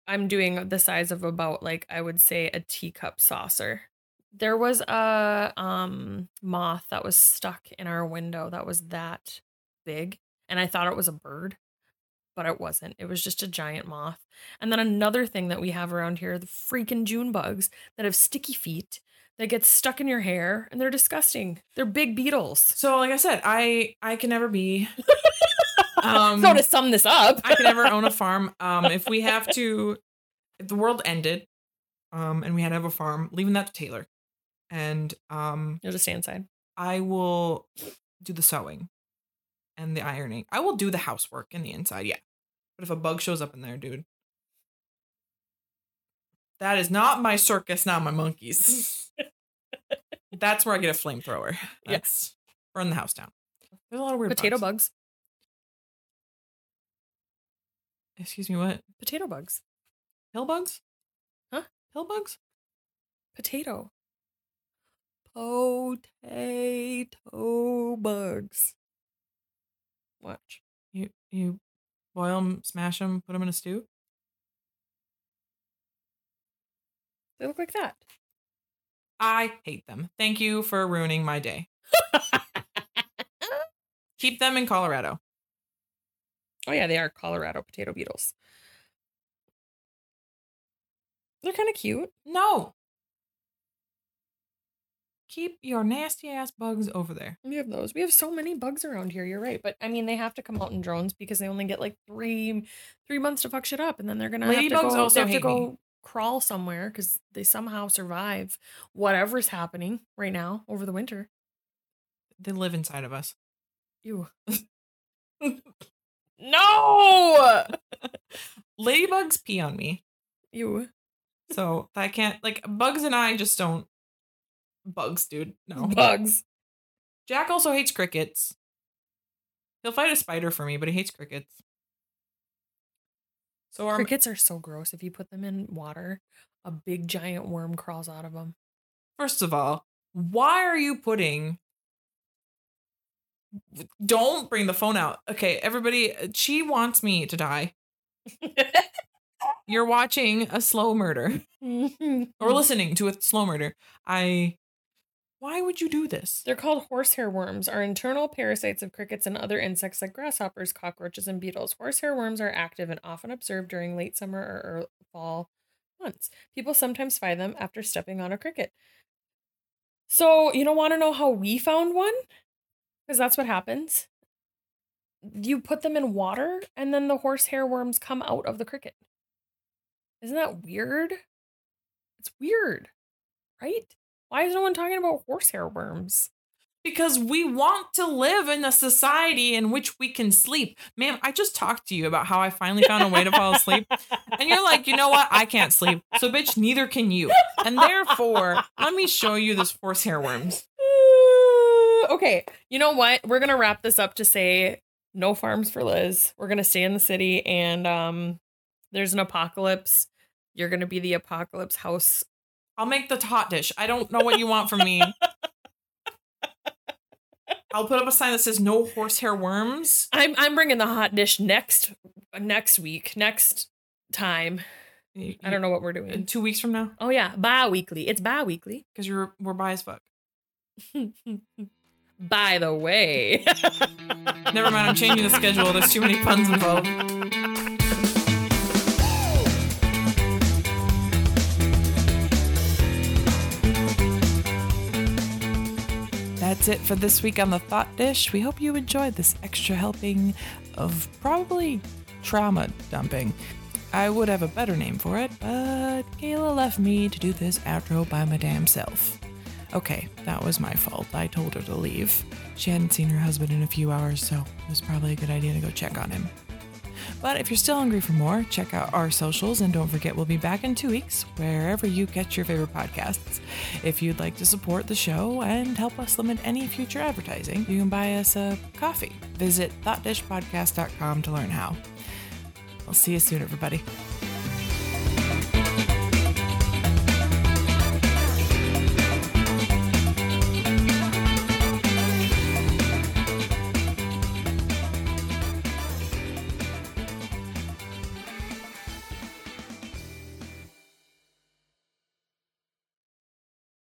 I'm doing the size of about like I would say a teacup saucer. There was a um moth that was stuck in our window that was that big and I thought it was a bird, but it wasn't. It was just a giant moth. And then another thing that we have around here, the freaking June bugs that have sticky feet that get stuck in your hair and they're disgusting. They're big beetles. So like I said, I I can never be um so to sum this up, I can never own a farm. Um if we have to if the world ended, um and we had to have a farm, leaving that to Taylor. And um you'll just stay inside. I will do the sewing and the ironing. I will do the housework and the inside, yeah. But if a bug shows up in there, dude, that is not my circus, not my monkeys. That's where I get a flamethrower. Yes. Burn the house down. There's a lot of weird Potato bugs. bugs. Excuse me, what? Potato bugs. Hill bugs? Huh? Hill bugs? Potato. Potato bugs. Watch. You you boil them, smash them, put them in a stew? They look like that. I hate them. Thank you for ruining my day. Keep them in Colorado. Oh yeah, they are Colorado potato beetles. They're kind of cute. No. Keep your nasty ass bugs over there. We have those. We have so many bugs around here. You're right, but I mean, they have to come out in drones because they only get like three, three months to fuck shit up, and then they're gonna have to go. also have to go me. crawl somewhere because they somehow survive whatever's happening right now over the winter. They live inside of us. You. no. Ladybugs pee on me. You. So I can't like bugs and I just don't bugs, dude. No. Bugs. Jack also hates crickets. He'll fight a spider for me, but he hates crickets. So our Crickets are so gross. If you put them in water, a big giant worm crawls out of them. first of all, why are you putting Don't bring the phone out. Okay, everybody, uh, she wants me to die. You're watching a slow murder or listening to a slow murder. I. Why would you do this? They're called horsehair worms, are internal parasites of crickets and other insects like grasshoppers, cockroaches, and beetles. Horsehair worms are active and often observed during late summer or early fall months. People sometimes find them after stepping on a cricket. So, you don't want to know how we found one? Because that's what happens. You put them in water, and then the horsehair worms come out of the cricket. Isn't that weird? It's weird, right? Why is no one talking about horsehair worms? Because we want to live in a society in which we can sleep. Ma'am, I just talked to you about how I finally found a way to fall asleep. And you're like, you know what? I can't sleep. So, bitch, neither can you. And therefore, let me show you this horsehair worms. okay, you know what? We're gonna wrap this up to say no farms for Liz. We're gonna stay in the city, and um, there's an apocalypse. You're gonna be the apocalypse house. I'll make the hot dish. I don't know what you want from me. I'll put up a sign that says no horsehair worms. I'm I'm bringing the hot dish next next week, next time. I don't know what we're doing. In two weeks from now? Oh yeah, bi-weekly. It's bi-weekly. Because you're we're bi as fuck. By the way. Never mind, I'm changing the schedule. There's too many puns involved. That's it for this week on the Thought Dish. We hope you enjoyed this extra helping of probably trauma dumping. I would have a better name for it, but Kayla left me to do this outro by my damn self. Okay, that was my fault. I told her to leave. She hadn't seen her husband in a few hours, so it was probably a good idea to go check on him. But if you're still hungry for more, check out our socials and don't forget we'll be back in two weeks wherever you catch your favorite podcasts. If you'd like to support the show and help us limit any future advertising, you can buy us a coffee. Visit thoughtdishpodcast.com to learn how. I'll see you soon, everybody.